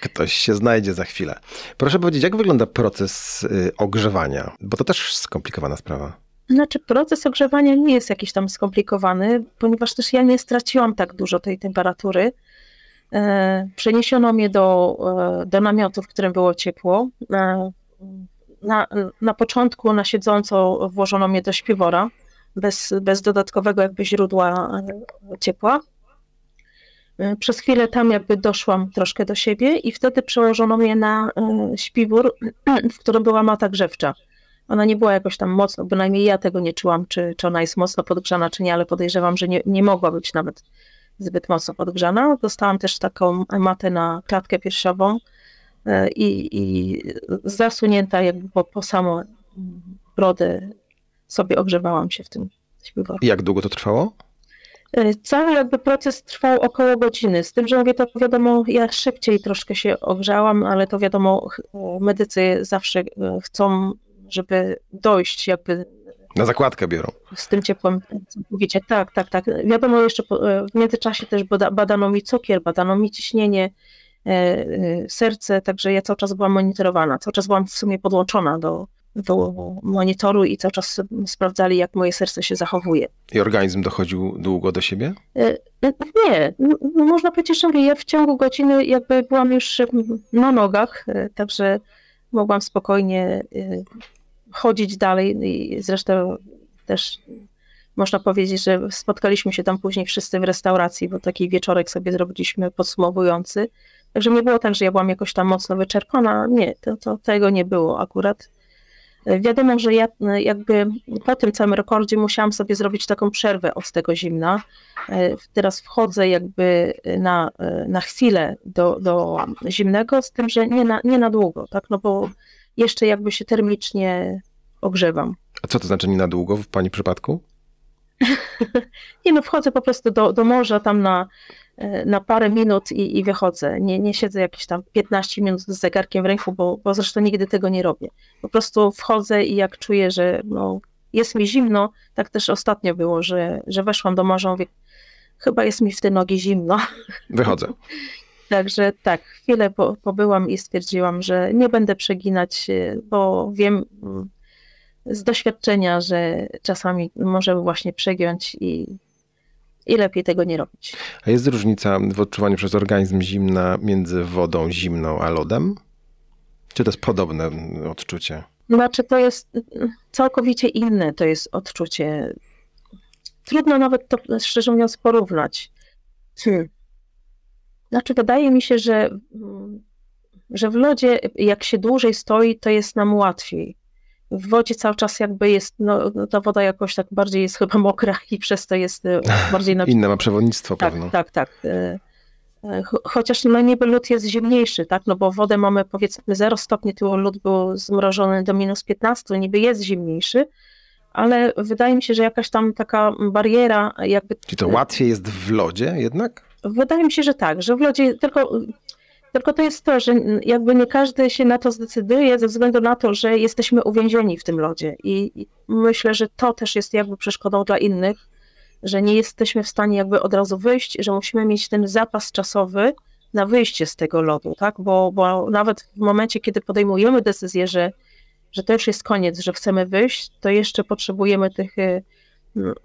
Ktoś się znajdzie za chwilę. Proszę powiedzieć, jak wygląda proces y, ogrzewania? Bo to też skomplikowana sprawa. Znaczy, proces ogrzewania nie jest jakiś tam skomplikowany, ponieważ też ja nie straciłam tak dużo tej temperatury. E, przeniesiono mnie do, e, do namiotu, w którym było ciepło. E, na, na początku na siedząco włożono mnie do śpiwora, bez, bez dodatkowego jakby źródła ciepła. Przez chwilę tam jakby doszłam troszkę do siebie i wtedy przełożono mnie na śpiwór, w którym była mata grzewcza. Ona nie była jakoś tam mocno, bynajmniej ja tego nie czułam, czy, czy ona jest mocno podgrzana, czy nie, ale podejrzewam, że nie, nie mogła być nawet zbyt mocno podgrzana. Dostałam też taką matę na klatkę piersiową e, i, i zasunięta jakby po, po samą brodę sobie ogrzewałam się w tym śpiworze. I jak długo to trwało? E, cały jakby proces trwał około godziny, z tym, że mówię to wiadomo, ja szybciej troszkę się ogrzałam, ale to wiadomo, medycy zawsze e, chcą, żeby dojść jakby na zakładkę biorą. Z tym ciepłem mówicie, tak, tak, tak. Wiadomo, jeszcze e, w międzyczasie też badano mi cukier, badano mi ciśnienie, serce, także ja cały czas byłam monitorowana, cały czas byłam w sumie podłączona do monitoru i cały czas sprawdzali, jak moje serce się zachowuje. I organizm dochodził długo do siebie? Nie, no, można powiedzieć, że ja w ciągu godziny jakby byłam już na nogach, także mogłam spokojnie chodzić dalej i zresztą też można powiedzieć, że spotkaliśmy się tam później wszyscy w restauracji, bo taki wieczorek sobie zrobiliśmy podsumowujący. Także nie było tak, że ja byłam jakoś tam mocno wyczerpana. Nie, to, to tego nie było akurat. Wiadomo, że ja jakby po tym całym rekordzie musiałam sobie zrobić taką przerwę od tego zimna. Teraz wchodzę jakby na, na chwilę do, do zimnego, z tym, że nie na, nie na długo, tak? No bo jeszcze jakby się termicznie ogrzewam. A co to znaczy nie na długo w Pani przypadku? nie no, wchodzę po prostu do, do morza tam na, e, na parę minut i, i wychodzę. Nie, nie siedzę jakieś tam 15 minut z zegarkiem w ręku, bo, bo zresztą nigdy tego nie robię. Po prostu wchodzę i jak czuję, że no, jest mi zimno, tak też ostatnio było, że, że weszłam do morza, mówię, chyba jest mi w te nogi zimno. Wychodzę. Także tak, chwilę po, pobyłam i stwierdziłam, że nie będę przeginać, bo wiem mm, z doświadczenia, że czasami możemy właśnie przegiąć i, i lepiej tego nie robić. A jest różnica w odczuwaniu przez organizm zimna między wodą zimną a lodem? Czy to jest podobne odczucie? Znaczy, to jest całkowicie inne, to jest odczucie. Trudno nawet to, szczerze mówiąc, porównać. Hmm. Znaczy, wydaje mi się, że, że w lodzie, jak się dłużej stoi, to jest nam łatwiej. W wodzie cały czas jakby jest, no, no ta woda jakoś tak bardziej jest chyba mokra i przez to jest e, bardziej... Na... Inne ma przewodnictwo tak, pewno. Tak, tak. E, e, chociaż no niby lód jest zimniejszy, tak, no bo wodę mamy powiedzmy 0 stopni, tu lód był zmrożony do minus 15, niby jest zimniejszy, ale wydaje mi się, że jakaś tam taka bariera jakby... Czy to łatwiej jest w lodzie jednak? Wydaje mi się, że tak, że w lodzie tylko, tylko to jest to, że jakby nie każdy się na to zdecyduje ze względu na to, że jesteśmy uwięzieni w tym lodzie. I myślę, że to też jest jakby przeszkodą dla innych, że nie jesteśmy w stanie jakby od razu wyjść, że musimy mieć ten zapas czasowy na wyjście z tego lodu, tak, bo, bo nawet w momencie, kiedy podejmujemy decyzję, że, że to już jest koniec, że chcemy wyjść, to jeszcze potrzebujemy tych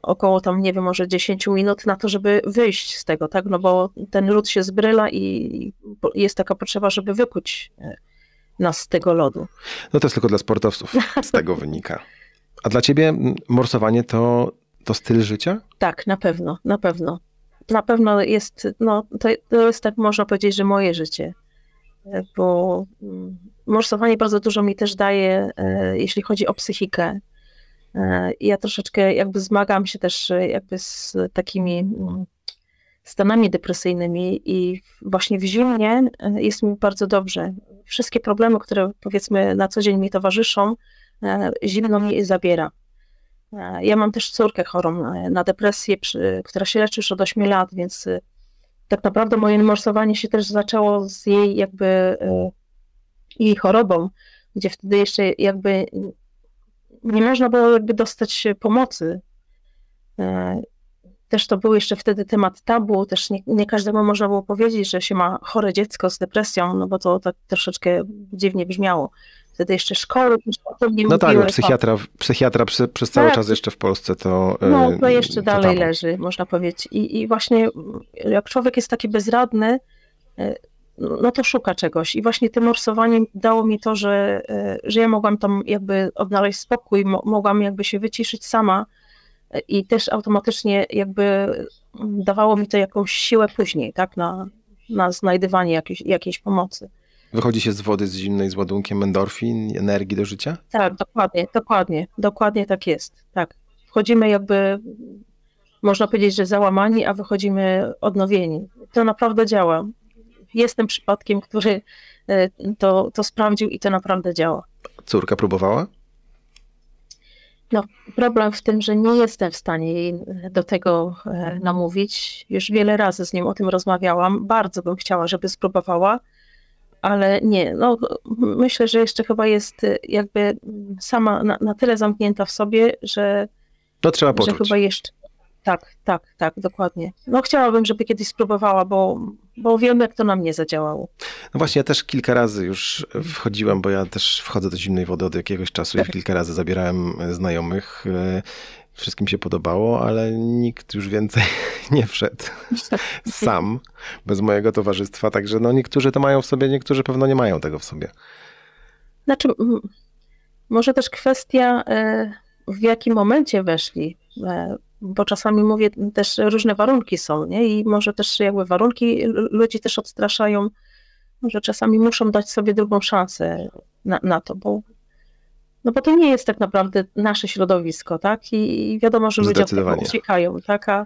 około tam, nie wiem, może 10 minut na to, żeby wyjść z tego, tak? No bo ten lód się zbryla i jest taka potrzeba, żeby wykuć e, nas z tego lodu. No to jest tylko dla sportowców, z tego wynika. A dla ciebie morsowanie to, to styl życia? Tak, na pewno, na pewno. Na pewno jest, no to, to jest tak można powiedzieć, że moje życie, e, bo morsowanie bardzo dużo mi też daje, e, jeśli chodzi o psychikę, ja troszeczkę jakby zmagam się też e, jakby z takimi mm, stanami depresyjnymi i właśnie w zimnie e, jest mi bardzo dobrze. Wszystkie problemy, które powiedzmy na co dzień mi towarzyszą, zimno mi zabiera. Ja mam też córkę chorą na depresję, która się leczy już od 8 lat, więc tak naprawdę moje morsowanie się też zaczęło z jej jakby jej chorobą, gdzie wtedy jeszcze jakby nie można było jakby dostać pomocy. E, też to był jeszcze wtedy temat tabu, też nie, nie każdemu można było powiedzieć, że się ma chore dziecko z depresją, no bo to tak troszeczkę dziwnie brzmiało. Wtedy jeszcze szkoły o tym nie No tak, no psychiatra, psychiatra przez, przez cały Tak. czas jeszcze w Polsce to. No, y, to jeszcze to dalej tabu. leży, można powiedzieć. I, I właśnie jak człowiek jest taki bezradny, e, no to szuka czegoś. I właśnie tym morsowaniem dało mi to, że, e, że ja mogłam tam jakby odnaleźć spokój, mo- mogłam jakby się wyciszyć sama e, i też automatycznie jakby dawało mi to jakąś siłę później, tak, na, na znajdywanie jakiejś, jakiejś pomocy. Wychodzi się z wody z zimnej z ładunkiem endorfin, energii do życia? Tak, dokładnie, dokładnie, dokładnie tak jest. Tak. Wchodzimy jakby, można powiedzieć, że załamani, a wychodzimy odnowieni. To naprawdę działa. Jestem przypadkiem, który e, to, to sprawdził i to naprawdę działa. Córka próbowała? Problem w tym, że nie jestem w stanie jej do tego e, namówić. Już wiele razy z nim o tym rozmawiałam. Bardzo bym chciała, żeby spróbowała, ale nie. No, myślę, że jeszcze chyba jest e, jakby sama na, na tyle zamknięta w sobie, że No trzeba że poczuć. chyba jeszcze. Tak, tak, tak, dokładnie. No chciałabym, żeby kiedyś spróbowała, bo, bo wiem, jak to na mnie zadziałało. No właśnie, ja też kilka razy już wchodziłem, bo ja też wchodzę do zimnej wody od jakiegoś czasu i kilka razy zabierałem e, znajomych. e, Wszystkim się podobało, ale nikt już więcej nie wszedł sam, bez mojego towarzystwa. Także no niektórzy to mają w sobie, niektórzy pewno nie mają tego w sobie. Znaczy, może też kwestia, e, w jakim momencie weszli, bo czasami mówię, też różne warunki są, nie? I może też jakby warunki ludzi też odstraszają, że czasami muszą dać sobie drugą szansę na, na to, bo no bo to nie jest tak naprawdę nasze środowisko, tak? I, i wiadomo, że ludzie od tego Zdecydowanie. uciekają, tak? A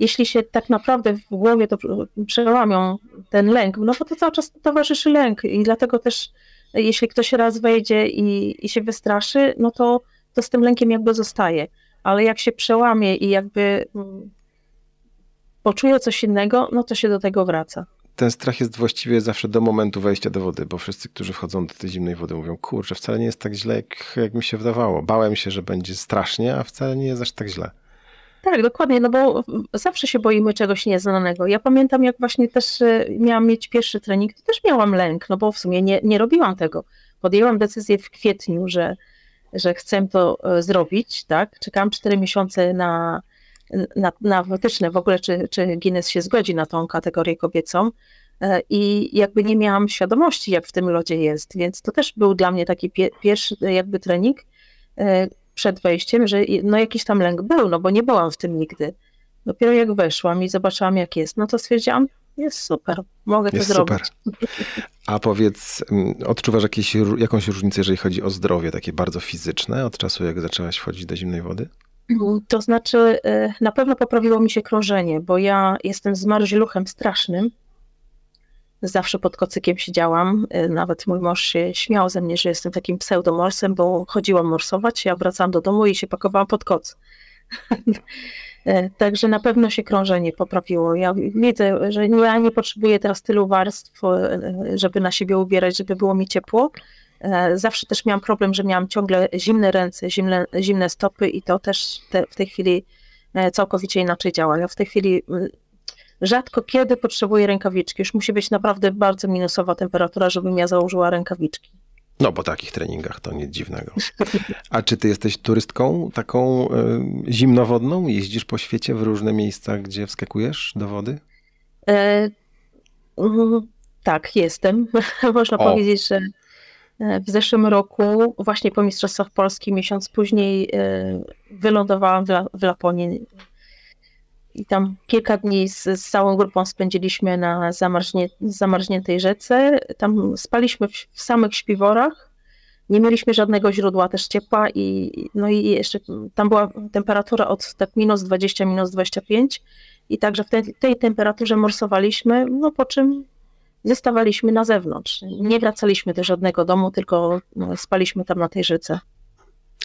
jeśli się tak naprawdę w głowie to przełamią ten lęk, no bo to cały czas towarzyszy lęk i dlatego też jeśli ktoś raz wejdzie i, i się wystraszy, no to, to z tym lękiem jakby zostaje. Ale jak się przełamie i jakby mm, poczuje coś innego, no to się do tego wraca. Ten strach jest właściwie zawsze do momentu wejścia do wody, bo wszyscy, którzy wchodzą do tej zimnej wody, mówią: Kurczę, wcale nie jest tak źle, jak, jak mi się wydawało. Bałem się, że będzie strasznie, a wcale nie jest aż tak źle. Tak, dokładnie, no bo zawsze się boimy czegoś nieznanego. Ja pamiętam, jak właśnie też e, miałam mieć pierwszy trening, to też miałam lęk, no bo w sumie nie, nie robiłam tego. Podjęłam decyzję w kwietniu, że, że chcę to e, zrobić, tak? Czekałam 4 miesiące na, na, na wytyczne w ogóle, czy, czy Guinness się zgodzi na tą kategorię kobiecą. E, I jakby nie miałam świadomości, jak w tym lodzie jest, więc to też był dla mnie taki pie, pierwszy jakby trening, e, przed wejściem, że no jakiś tam lęk był, no bo nie byłam w tym nigdy. Dopiero jak weszłam i zobaczyłam jak jest, no to stwierdziłam, jest super, mogę Jest to super. zrobić. A powiedz, mm, odczuwasz jakieś, jakąś różnicę, jeżeli chodzi o zdrowie, takie bardzo fizyczne, od czasu, jak zaczęłaś wchodzić do zimnej wody? To znaczy, e, na pewno poprawiło mi się krążenie, bo ja jestem zmarzluchem strasznym. Zawsze pod kocykiem siedziałam. E, Nawet mój mąż się śmiał ze mnie, że jestem takim pseudomorsem, bo chodziłam morsować, ja wracałam do domu i się pakowałam pod koc. E, Także na pewno się krążenie poprawiło. Ja widzę, że ja nie potrzebuję teraz tylu warstw, e, żeby na siebie ubierać, żeby było mi ciepło. E, Zawsze też miałam problem, że miałam ciągle zimne ręce, zimne, zimne stopy i to też te, w tej chwili całkowicie inaczej działa. Ja w tej chwili rzadko kiedy potrzebuję rękawiczki. Już musi być naprawdę bardzo minusowa temperatura, żebym ja założyła rękawiczki. No, po takich treningach to nic dziwnego. A czy ty jesteś turystką taką y, zimnowodną? Jeździsz po świecie w różne miejsca, gdzie wskakujesz do wody? E, mm, tak, jestem. Można O. powiedzieć, że e, w zeszłym roku, właśnie po Mistrzostwach Polski, miesiąc później e, wylądowałam w, La, w Laponii i tam kilka dni z, z całą grupą spędziliśmy na zamarznie, zamarzniętej rzece. Tam spaliśmy w, w samych śpiworach. Nie mieliśmy żadnego źródła też ciepła i no i jeszcze tam była temperatura od tak minus 20, minus 25 i także w tej, temperaturze morsowaliśmy, no po czym zostawaliśmy na zewnątrz. Nie wracaliśmy do żadnego domu, tylko no, spaliśmy tam na tej rzece.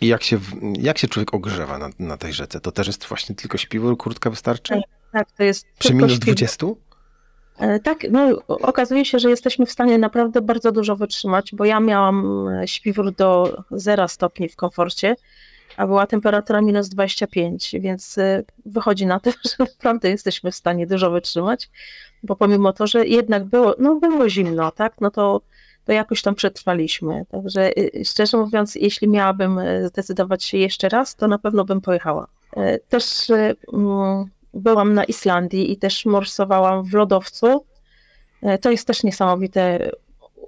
I jak się, jak się człowiek ogrzewa na, na tej rzece? To też jest właśnie tylko śpiwór, kurtka wystarczy? Tak, to jest Przy minus śpiwór. 20? E, Tak, no okazuje się, że jesteśmy w stanie naprawdę bardzo dużo wytrzymać, bo ja miałam e, śpiwór do 0 stopni w komforcie a była temperatura minus 25, więc y, wychodzi na to, że naprawdę jesteśmy w stanie dużo wytrzymać, bo pomimo to, że jednak było, no było zimno, tak, no to, to jakoś tam przetrwaliśmy. Także y, szczerze mówiąc, jeśli miałabym zdecydować się jeszcze raz, to na pewno bym pojechała. Też mm, byłam na Islandii i też morsowałam w lodowcu. To jest też niesamowite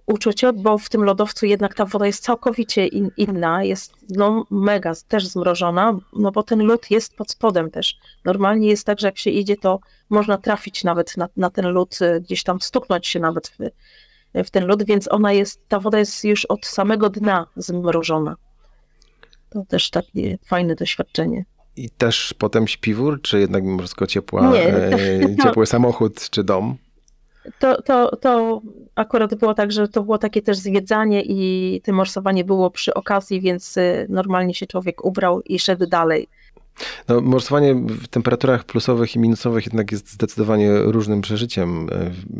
uczucie, bo w tym lodowcu jednak ta woda jest całkowicie in, inna, jest no, mega też zmrożona, no bo ten lód jest pod spodem też. Normalnie jest tak, że jak się idzie, to można trafić nawet na, na ten lód, y, gdzieś tam stuknąć się nawet w, w ten lód, więc ona jest, ta woda jest już od samego dna zmrożona. To też takie fajne doświadczenie. I też potem śpiwór, czy jednak mimo wszystko ciepła, e, ciepły samochód, czy dom? To, to, to akurat było tak, że to było takie też zwiedzanie i to morsowanie było przy okazji, więc y, normalnie się człowiek ubrał i szedł dalej. No, morsowanie w temperaturach plusowych i minusowych jednak jest zdecydowanie różnym przeżyciem.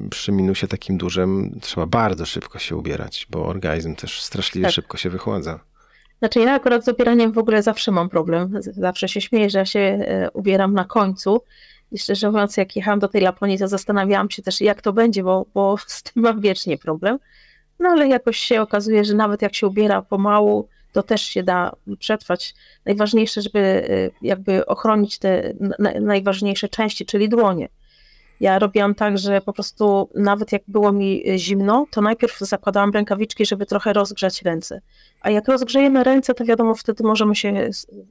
Przy minusie takim dużym trzeba bardzo szybko się ubierać, bo organizm też straszliwie tak. szybko się wychładza. Znaczy ja akurat z ubieraniem w ogóle zawsze mam problem. Zawsze się śmieję, że ja się e, ubieram na końcu, i szczerze mówiąc, jak jechałam do tej Laponii, to zastanawiałam się też, jak to będzie, bo, bo z tym mam wiecznie problem. No ale jakoś się okazuje, że nawet jak się ubiera pomału, to też się da przetrwać. Najważniejsze, żeby y, jakby ochronić te najważniejsze części, czyli dłonie. Ja robiłam tak, że po prostu nawet jak było mi zimno, to najpierw zakładałam rękawiczki, żeby trochę rozgrzać ręce. A jak rozgrzejemy ręce, to wiadomo, wtedy możemy się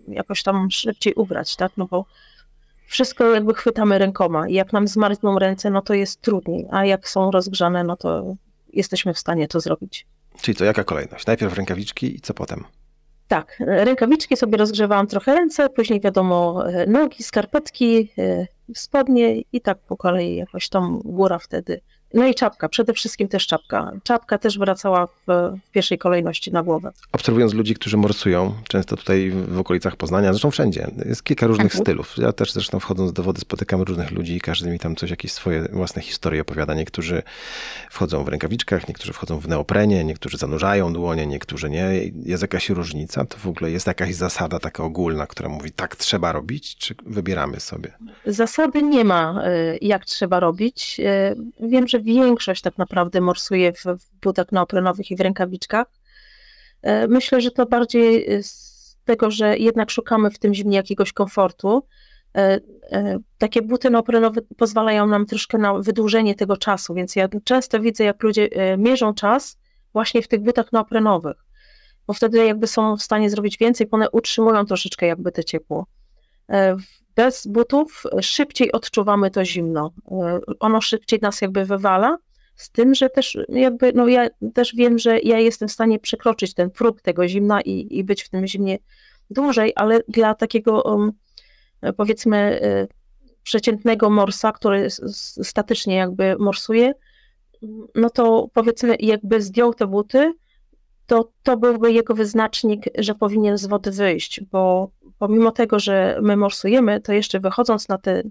jakoś tam szybciej ubrać, tak? No bo wszystko jakby chwytamy rękoma i jak nam zmarzną ręce, no to jest trudniej, a jak są rozgrzane, no to jesteśmy w stanie to zrobić. Czyli to jaka kolejność? Najpierw rękawiczki i co potem? Tak, rękawiczki sobie rozgrzewałam trochę ręce, później wiadomo nogi, skarpetki, e, spodnie i tak po kolei jakoś tam góra wtedy no i czapka, przede wszystkim też czapka. Czapka też wracała w, w, pierwszej kolejności na głowę. Obserwując ludzi, którzy morsują, często tutaj w okolicach Poznania, zresztą wszędzie, jest kilka różnych mhm. stylów. Ja też zresztą wchodząc do wody spotykam różnych ludzi i każdy mi tam coś, jakieś swoje własne historie opowiada. Niektórzy wchodzą w rękawiczkach, niektórzy wchodzą w neoprenie, niektórzy zanurzają dłonie, niektórzy nie. Jest jakaś różnica? To w ogóle jest jakaś zasada taka ogólna, która mówi tak trzeba robić, czy wybieramy sobie? Zasady nie ma, y, jak trzeba robić. Y, wiem, że większość tak naprawdę morsuje w, w butach neoprenowych i w rękawiczkach. E, myślę, że to bardziej e, z tego, że jednak szukamy w tym zimnie jakiegoś komfortu. E, takie buty neoprenowe pozwalają nam troszkę na wydłużenie tego czasu, więc ja często widzę, jak ludzie mierzą czas właśnie w tych butach neoprenowych, bo wtedy jakby są w stanie zrobić więcej, bo one utrzymują troszeczkę jakby te ciepło bez butów szybciej odczuwamy to zimno. E, ono szybciej nas jakby wywala, z tym, że też jakby, no ja też wiem, że ja jestem w stanie przekroczyć ten próg tego zimna i, i być w tym zimnie dłużej, ale dla takiego um, powiedzmy e, przeciętnego morsa, który statycznie jakby morsuje, no to powiedzmy jakby zdjął te buty, to to byłby jego wyznacznik, że powinien z wody wyjść, bo pomimo tego, że my morsujemy, to jeszcze wychodząc na te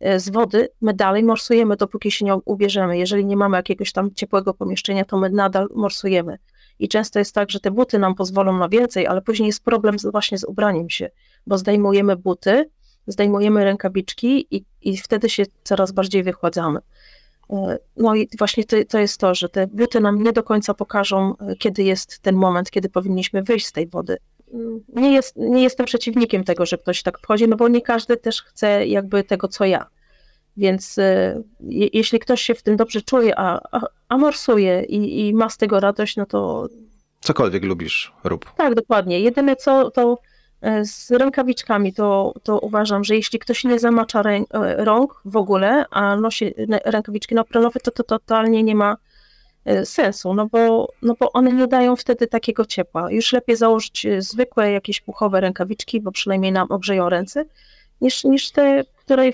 e, z wody, my dalej morsujemy, dopóki się nie ubierzemy. Jeżeli nie mamy jakiegoś tam ciepłego pomieszczenia, to my nadal morsujemy. I często jest tak, że te buty nam pozwolą na więcej, ale później jest problem właśnie z ubraniem się, bo zdejmujemy buty, zdejmujemy rękawiczki i, i wtedy się coraz bardziej wychładzamy. E, no i właśnie to, to, jest to, że te buty nam nie do końca pokażą, e, kiedy jest ten moment, kiedy powinniśmy wyjść z tej wody. Mm, nie, jest, nie jestem przeciwnikiem tego, że ktoś tak wchodzi, no bo nie każdy też chce jakby tego, co ja. Więc e, je, jeśli ktoś się w tym dobrze czuje, a, a, a morsuje i, i ma z tego radość, no to. Cokolwiek lubisz, rób. Tak, dokładnie. Jedyne co, to z rękawiczkami to, to uważam, że jeśli ktoś nie zamacza rę, e, rąk w ogóle, a nosi rękawiczki neoprenowe, to to totalnie nie ma e, sensu, no bo, no bo one nie dają wtedy takiego ciepła. Już lepiej założyć zwykłe jakieś puchowe rękawiczki, bo przynajmniej nam ogrzeją ręce, niż, niż te, które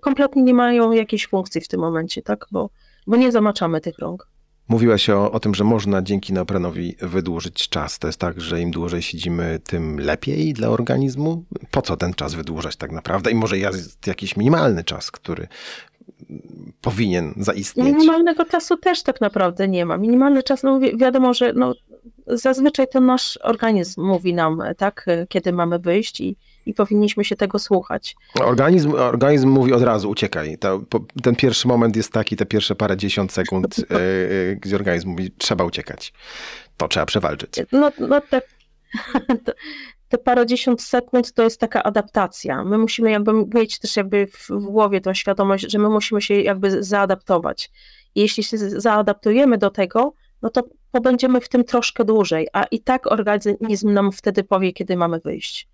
kompletnie nie mają jakiejś funkcji w tym momencie, tak, bo, bo nie zamaczamy tych rąk. Mówiłaś o, o tym, że można dzięki neoprenowi wydłużyć czas. To jest tak, że im dłużej siedzimy, tym lepiej dla organizmu? Po co ten czas wydłużać tak naprawdę? I może jest jakiś minimalny czas, który powinien zaistnieć? Minimalnego czasu też tak naprawdę nie ma. Minimalny czas, no wiadomo, że no, zazwyczaj to nasz organizm mówi nam, tak, kiedy mamy wyjść i, i powinniśmy się tego słuchać. Organizm, organizm mówi od razu, uciekaj. Po, ten pierwszy moment jest taki, te pierwsze parę dziesiąt sekund, yy, yy, gdzie organizm mówi, trzeba uciekać. To trzeba przewalczyć. No, no te, te parędziesiąt sekund to jest taka adaptacja. My musimy jakby mieć też jakby w, w głowie tą świadomość, że my musimy się jakby zaadaptować. I jeśli się zaadaptujemy do tego, no to pobędziemy w tym troszkę dłużej, a i tak organizm nam wtedy powie, kiedy mamy wyjść.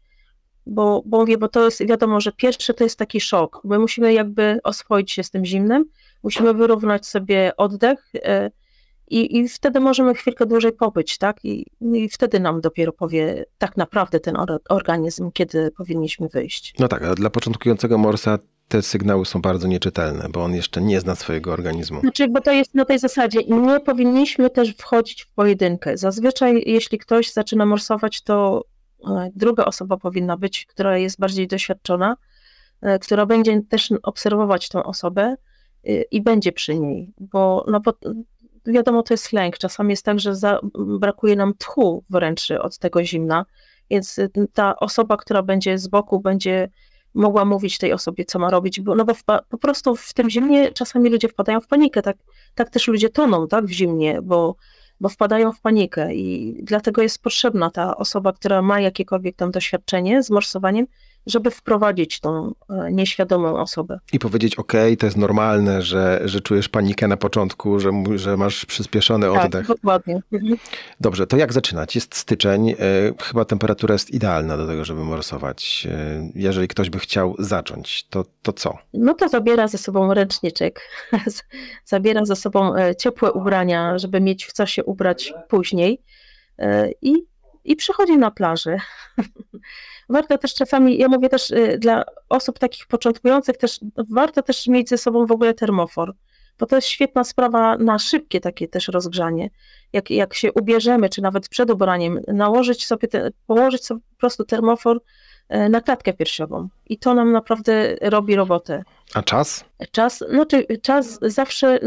Bo, bo mówię, bo to jest wiadomo, że pierwszy to jest taki szok. My musimy jakby oswoić się z tym zimnem, musimy wyrównać sobie oddech e, i, i wtedy możemy chwilkę dłużej pobyć, tak? I, I wtedy nam dopiero powie tak naprawdę ten organizm, kiedy powinniśmy wyjść. No tak, a dla początkującego morsa te sygnały są bardzo nieczytelne, bo on jeszcze nie zna swojego organizmu. Znaczy, bo to jest na tej zasadzie i nie powinniśmy też wchodzić w pojedynkę. Zazwyczaj, jeśli ktoś zaczyna morsować, to druga osoba powinna być, która jest bardziej doświadczona, e, która będzie też obserwować tą osobę e, i będzie przy niej, bo, no bo wiadomo, to jest lęk. Czasami jest tak, że za, brakuje nam tchu wręcz od tego zimna, więc ta osoba, która będzie z boku, będzie mogła mówić tej osobie, co ma robić, bo, no bo po prostu w tym zimnie czasami ludzie wpadają w panikę, tak, tak też ludzie toną, tak, w zimnie, bo, bo wpadają w panikę i dlatego jest potrzebna ta osoba, która ma jakiekolwiek tam doświadczenie z morsowaniem, żeby wprowadzić tą e, nieświadomą osobę. I powiedzieć, ok, to jest normalne, że, że czujesz panikę na początku, że, że masz przyspieszony tak, oddech. Tak, dokładnie. Mhm. Dobrze, to jak zaczynać? Jest styczeń, e, chyba temperatura jest idealna do tego, żeby morsować. E, jeżeli ktoś by chciał zacząć, to, to co? No to zabiera ze sobą ręczniczek, zabiera ze sobą ciepłe ubrania, żeby mieć w co się ubrać później i, i przychodzi na plażę. warto też czasami, ja mówię też y, dla osób takich początkujących, też warto też mieć ze sobą w ogóle termofor, bo to jest świetna sprawa na szybkie takie też rozgrzanie. Jak, jak się ubierzemy, czy nawet przed ubraniem, nałożyć sobie, te, położyć sobie po prostu termofor y, na klatkę piersiową. I to nam naprawdę robi robotę. A czas? Czas, znaczy czas zawsze,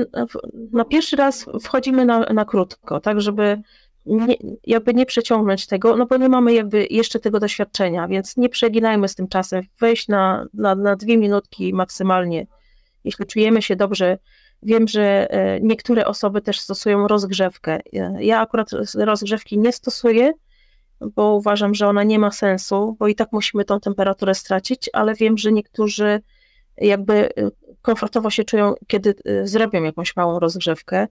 na pierwszy raz wchodzimy na, na krótko, tak żeby nie, jakby nie przeciągnąć tego, no bo nie mamy jakby jeszcze tego doświadczenia, więc nie przeginajmy z tym czasem. Wejść na, na, na dwie minutki maksymalnie, jeśli czujemy się dobrze. Wiem, że e, niektóre osoby też stosują rozgrzewkę. Ja akurat rozgrzewki nie stosuję, bo uważam, że ona nie ma sensu, bo i tak musimy tą temperaturę stracić, ale wiem, że niektórzy jakby e, komfortowo się czują, kiedy e, zrobią jakąś małą rozgrzewkę.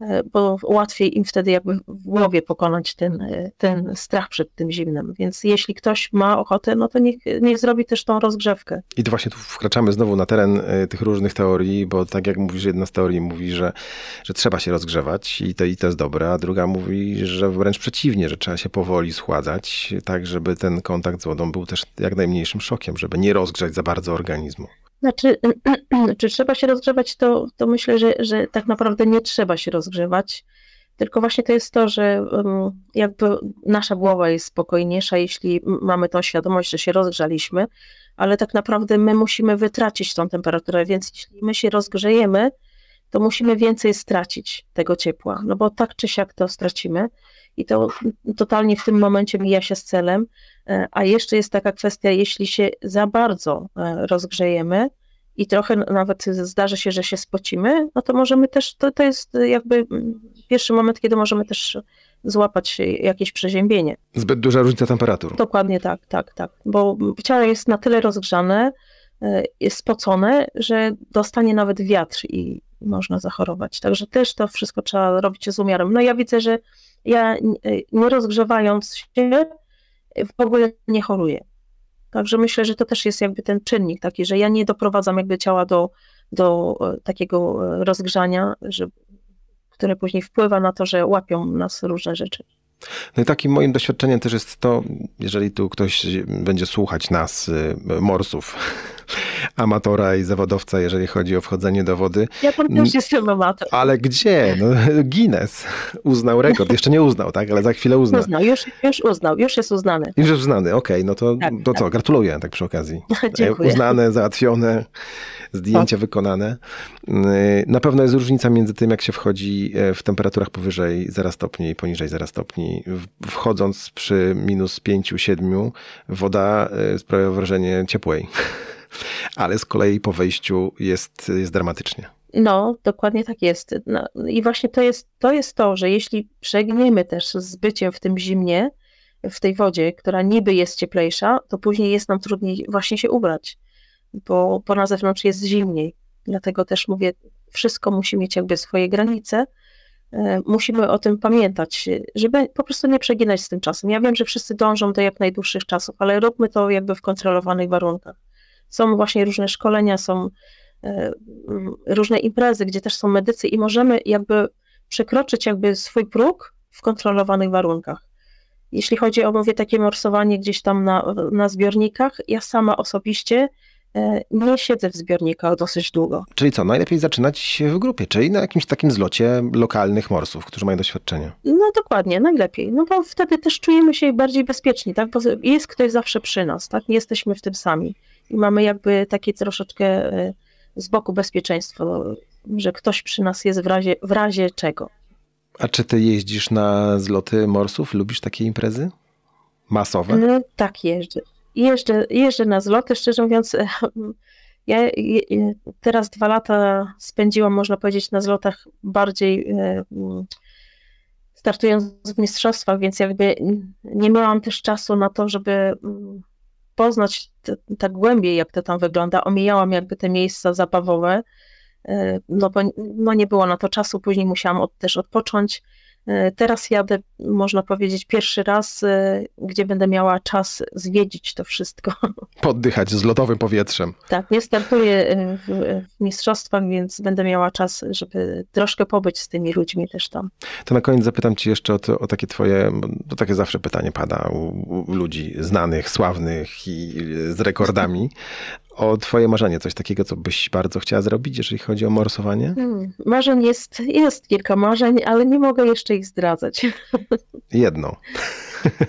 E, bo łatwiej im wtedy jakby w głowie pokonać ten, e, ten strach przed tym zimnem. Więc jeśli ktoś ma ochotę, no to niech, niech zrobi też tą rozgrzewkę. I tu właśnie tu wkraczamy znowu na teren e, tych różnych teorii, bo tak jak mówisz, jedna z teorii mówi, że, że trzeba się rozgrzewać i to, i to jest dobre, a druga mówi, że wręcz przeciwnie, że trzeba się powoli schładzać, tak żeby ten kontakt z wodą był też jak najmniejszym szokiem, żeby nie rozgrzać za bardzo organizmu. Znaczy, czy trzeba się rozgrzewać, to, to myślę, że, że tak naprawdę nie trzeba się rozgrzewać. Tylko właśnie to jest to, że jakby nasza głowa jest spokojniejsza, jeśli mamy tą świadomość, że się rozgrzaliśmy, ale tak naprawdę my musimy wytracić tą temperaturę, więc jeśli my się rozgrzejemy, to musimy więcej stracić tego ciepła, no bo tak czy siak to stracimy i to totalnie w tym momencie mija się z celem. E, a jeszcze jest taka kwestia, jeśli się za bardzo e, rozgrzejemy i trochę nawet zdarzy się, że się spocimy, no to możemy też, to, to jest jakby pierwszy moment, kiedy możemy też złapać jakieś przeziębienie. Zbyt duża różnica temperatur. Dokładnie tak, tak, tak. Bo ciało jest na tyle rozgrzane, e, jest spocone, że dostanie nawet wiatr i można zachorować. Także też to wszystko trzeba robić z umiarem. No ja widzę, że ja nie rozgrzewając się w ogóle nie choruję. Także myślę, że to też jest jakby ten czynnik taki, że ja nie doprowadzam jakby ciała do, do e, takiego e, rozgrzania, że, które później wpływa na to, że łapią nas różne rzeczy. No i takim moim doświadczeniem też jest to, jeżeli tu ktoś będzie słuchać nas, y, morsów, amatora i zawodowca, jeżeli chodzi o wchodzenie do wody. Ja tam też jestem amator. Ale gdzie? No, Guinness uznał rekord. Jeszcze nie uznał, tak? Ale za chwilę uzna. Uznał, już, już uznał, już jest uznany. Już jest uznany, okej, okay, no to, Tak, to tak. co, gratuluję tak przy okazji. Dziękuję. Uznane, załatwione, zdjęcia wykonane. Yy, Na pewno jest różnica między tym, jak się wchodzi e, w temperaturach powyżej 0 stopni i poniżej 0 stopni. Wchodząc przy minus 5-7, woda e, sprawia wrażenie ciepłej. Ale z kolei po wejściu jest, jest dramatycznie. No, dokładnie tak jest. No, I właśnie to jest, to jest to, że jeśli przegniemy też z byciem w tym zimnie, w tej wodzie, która niby jest cieplejsza, to później jest nam trudniej właśnie się ubrać, bo, bo na zewnątrz jest zimniej. Dlatego też mówię, wszystko musi mieć jakby swoje granice. E, Musimy o tym pamiętać, żeby po prostu nie przeginać z tym czasem. Ja wiem, że wszyscy dążą do jak najdłuższych czasów, ale róbmy to jakby w kontrolowanych warunkach. Są właśnie różne szkolenia, są e, mm, różne imprezy, gdzie też są medycy i możemy jakby przekroczyć jakby swój próg w kontrolowanych warunkach. Jeśli chodzi o, mówię, takie morsowanie gdzieś tam na, na zbiornikach, ja sama osobiście e, nie siedzę w zbiornikach dosyć długo. Czyli co, najlepiej zaczynać w grupie, czyli na jakimś takim zlocie lokalnych morsów, którzy mają doświadczenie. No dokładnie, najlepiej, no bo wtedy też czujemy się bardziej bezpieczni, tak, bo jest ktoś zawsze przy nas, tak, nie jesteśmy w tym sami i mamy jakby takie troszeczkę e, z boku bezpieczeństwo, że ktoś przy nas jest w razie, w razie czego. A czy ty jeździsz na zloty morsów? Lubisz takie imprezy? Masowe? No, tak, jeżdżę. Jeżdżę, jeżdżę na zloty, szczerze mówiąc, ja teraz dwa lata spędziłam, można powiedzieć, na zlotach bardziej e, mm, startując w mistrzostwach, więc jakby nie miałam też czasu na to, żeby mm, poznać tak głębiej, jak to tam wygląda. Omijałam jakby te miejsca zabawowe, e, no bo no nie było na to czasu, później musiałam od, też odpocząć. E, Teraz jadę, można powiedzieć, pierwszy raz, e, gdzie będę miała czas zwiedzić to wszystko. Poddychać zlotowym powietrzem. Tak, nie startuję e, w, mistrzostwach, więc będę miała czas, żeby troszkę pobyć z tymi ludźmi też tam. To na koniec zapytam cię jeszcze o, to, o takie twoje, to takie zawsze pytanie pada u, u ludzi znanych, sławnych i z rekordami. O twoje marzenie, coś takiego, co byś bardzo chciała zrobić, jeżeli chodzi o morsowanie? Hmm, Marzeń jest, jest kilka marzeń, ale nie mogę jeszcze ich zdradzać. Jedno.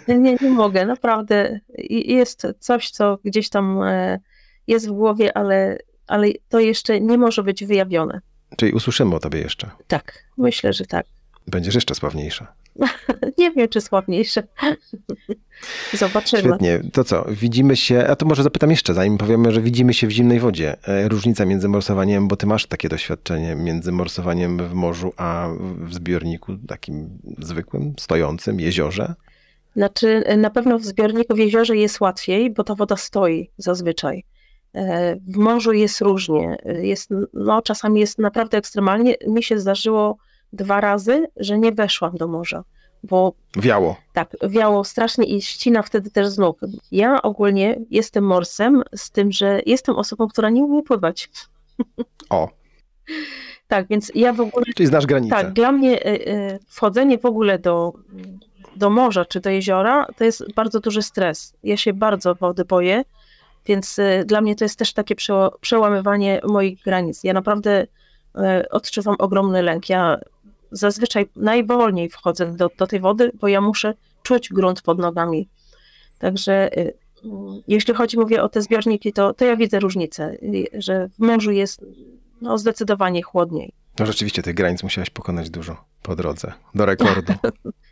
Nie, nie mogę, naprawdę. Jest coś, co gdzieś tam e, jest w głowie, ale, ale to jeszcze nie może być wyjawione. Czyli usłyszymy o tobie jeszcze. Tak, myślę, że tak. Będziesz jeszcze sławniejsza. Nie wiem, czy słabniejsze. Zobaczymy. Świetnie. To co, widzimy się, a to może zapytam jeszcze, zanim powiemy, że widzimy się w zimnej wodzie. E, Różnica między morsowaniem, bo ty masz takie doświadczenie, między morsowaniem w morzu, a w zbiorniku takim zwykłym, stojącym, jeziorze. Znaczy, na pewno w zbiorniku w jeziorze jest łatwiej, bo ta woda stoi zazwyczaj. E, W morzu jest różnie. E, Jest, no, czasami jest naprawdę ekstremalnie. Mi się zdarzyło dwa razy, że nie weszłam do morza, bo Wiało. tak, wiało strasznie i ścina wtedy też z nóg. Ja ogólnie jestem morsem, z tym, że jestem osobą, która nie umie pływać. O, Tak, więc ja w ogóle czyli znasz granicę. Tak, dla mnie y, y, wchodzenie w ogóle do, do morza czy do jeziora to jest bardzo duży stres. Ja się bardzo wody boję, więc y, dla mnie to jest też takie przełamywanie moich granic. Ja naprawdę odczuwam ogromny lęk. Ja zazwyczaj najwolniej wchodzę do, do tej wody, bo ja muszę czuć grunt pod nogami. Także y, mm, jeśli chodzi, mówię o te zbiorniki, to, to ja widzę różnicę, y, że w morzu jest no, zdecydowanie chłodniej. No rzeczywiście, tych granic musiałaś pokonać dużo po drodze, do rekordu.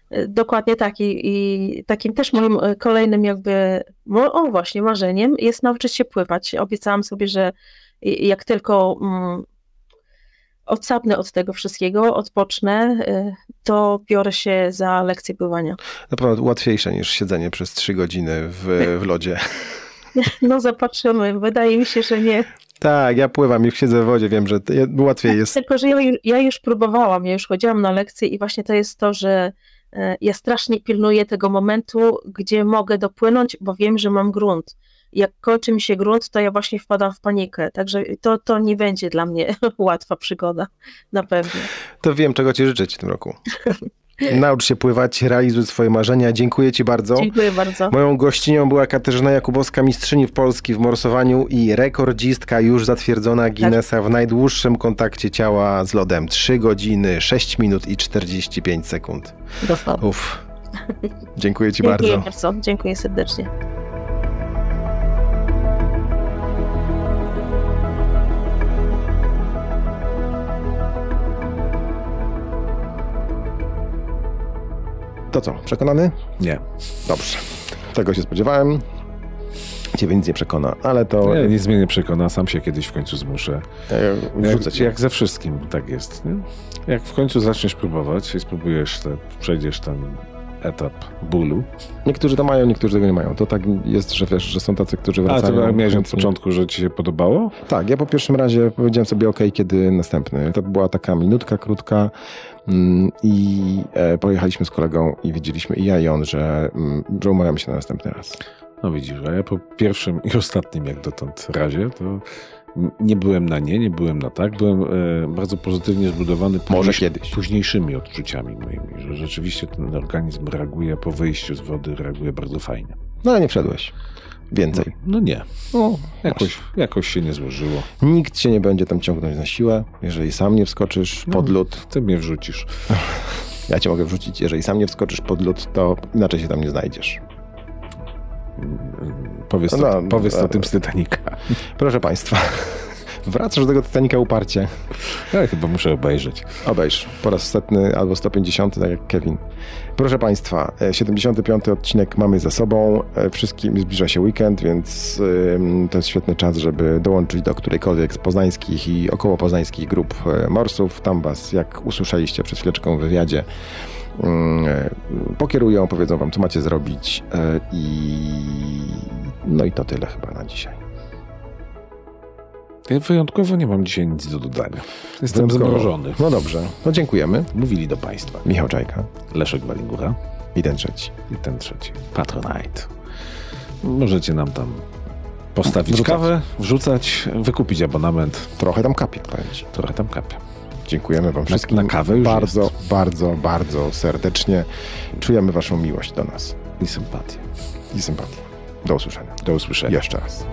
E, Dokładnie tak. I, I takim też moim kolejnym jakby, o właśnie, marzeniem jest nauczyć się pływać. Obiecałam sobie, że jak tylko mm, odsapnę od tego wszystkiego, odpocznę, e, to biorę się za lekcję pływania. Na pewno łatwiejsze niż siedzenie przez trzy godziny w, w lodzie. No zobaczymy. Wydaje mi się, że nie. Tak, ja pływam, już siedzę w wodzie, wiem, że łatwiej jest. Tylko, że ja, ja już próbowałam, ja już chodziłam na lekcje i właśnie to jest to, że ja strasznie pilnuję tego momentu, gdzie mogę dopłynąć, bo wiem, że mam grunt. Jak kończy mi się grunt, to ja właśnie wpadam w panikę. Także to, to nie będzie dla mnie łatwa przygoda, na pewno. To wiem, czego ci życzyć w tym roku. Naucz się pływać, realizuj swoje marzenia. Dziękuję Ci bardzo. Dziękuję bardzo. Moją gościnią była Katarzyna Jakubowska, mistrzyni w Polski w morsowaniu i rekordzistka już zatwierdzona Guinnessa w najdłuższym kontakcie ciała z lodem. 3 godziny, 6 minut i 45 sekund. Dosłownie. Uff. Dziękuję Ci Dziękuję bardzo. bardzo. Dziękuję serdecznie. To co, przekonany? Nie. Dobrze. Tego się spodziewałem. Ciebie nic nie przekona, ale to Nie, nic mnie nie przekona, sam się kiedyś w końcu zmuszę. Jak, jak ze wszystkim tak jest. Nie? Jak w końcu zaczniesz próbować i spróbujesz, te, przejdziesz ten etap bólu. Niektórzy to mają, niektórzy tego nie mają. To tak jest, że wiesz, że są tacy, którzy A wracają. ty miałeś od początku, że ci się podobało? Tak, ja po pierwszym razie powiedziałem sobie ok, kiedy następny. To była taka minutka krótka i e, pojechaliśmy z kolegą i widzieliśmy i ja i on, że, mm, że umawiamy się na następny raz. No widzisz, a ja po pierwszym i ostatnim jak dotąd razie, to nie byłem na nie, nie byłem na tak. Byłem e, bardzo pozytywnie zbudowany Może kiedyś. późniejszymi odczuciami moimi, że rzeczywiście ten organizm reaguje po wyjściu z wody, reaguje bardzo fajnie. No ale nie wszedłeś. Więcej. No nie, No, jakoś, jakoś się nie złożyło. Nikt cię nie będzie tam ciągnąć na siłę. Jeżeli sam nie wskoczysz pod No. lód, Ty mnie wrzucisz. ja cię mogę wrzucić. Jeżeli sam nie wskoczysz pod lód, to inaczej się tam nie znajdziesz. Powiedz to, No, powiedz to tym z Titanica. Proszę Państwa, wracasz do tego Titanica uparcie. Ja chyba muszę obejrzeć. Obejrz po raz setny albo 150, tak jak Kevin. Proszę Państwa, e, 75. odcinek mamy za sobą. E, Wszystkim zbliża się weekend, więc to jest świetny czas, żeby dołączyć do którejkolwiek z poznańskich i około poznańskich grup e, morsów. Tam Was, jak usłyszeliście przed chwileczką w wywiadzie, e, pokierują, powiedzą Wam, co macie zrobić e, i no i to tyle chyba na dzisiaj. Ja wyjątkowo nie mam dzisiaj nic do dodania. Jestem zamrożony. No dobrze, no dziękujemy. Mówili do Państwa Michał Czajka Leszek Walingura i ten trzeci. i ten trzeci. Patronite. Możecie nam tam postawić Wrzucać. kawę, wrzucać, wykupić abonament. Trochę tam kapie, powiem Ci. Trochę tam kapie. Dziękujemy Wam wszystkim. na kawę już bardzo, jest. bardzo, bardzo serdecznie. Czujemy Waszą miłość do nas I sympatię. i sympatię. Do usłyszenia. Do usłyszenia. Jeszcze raz.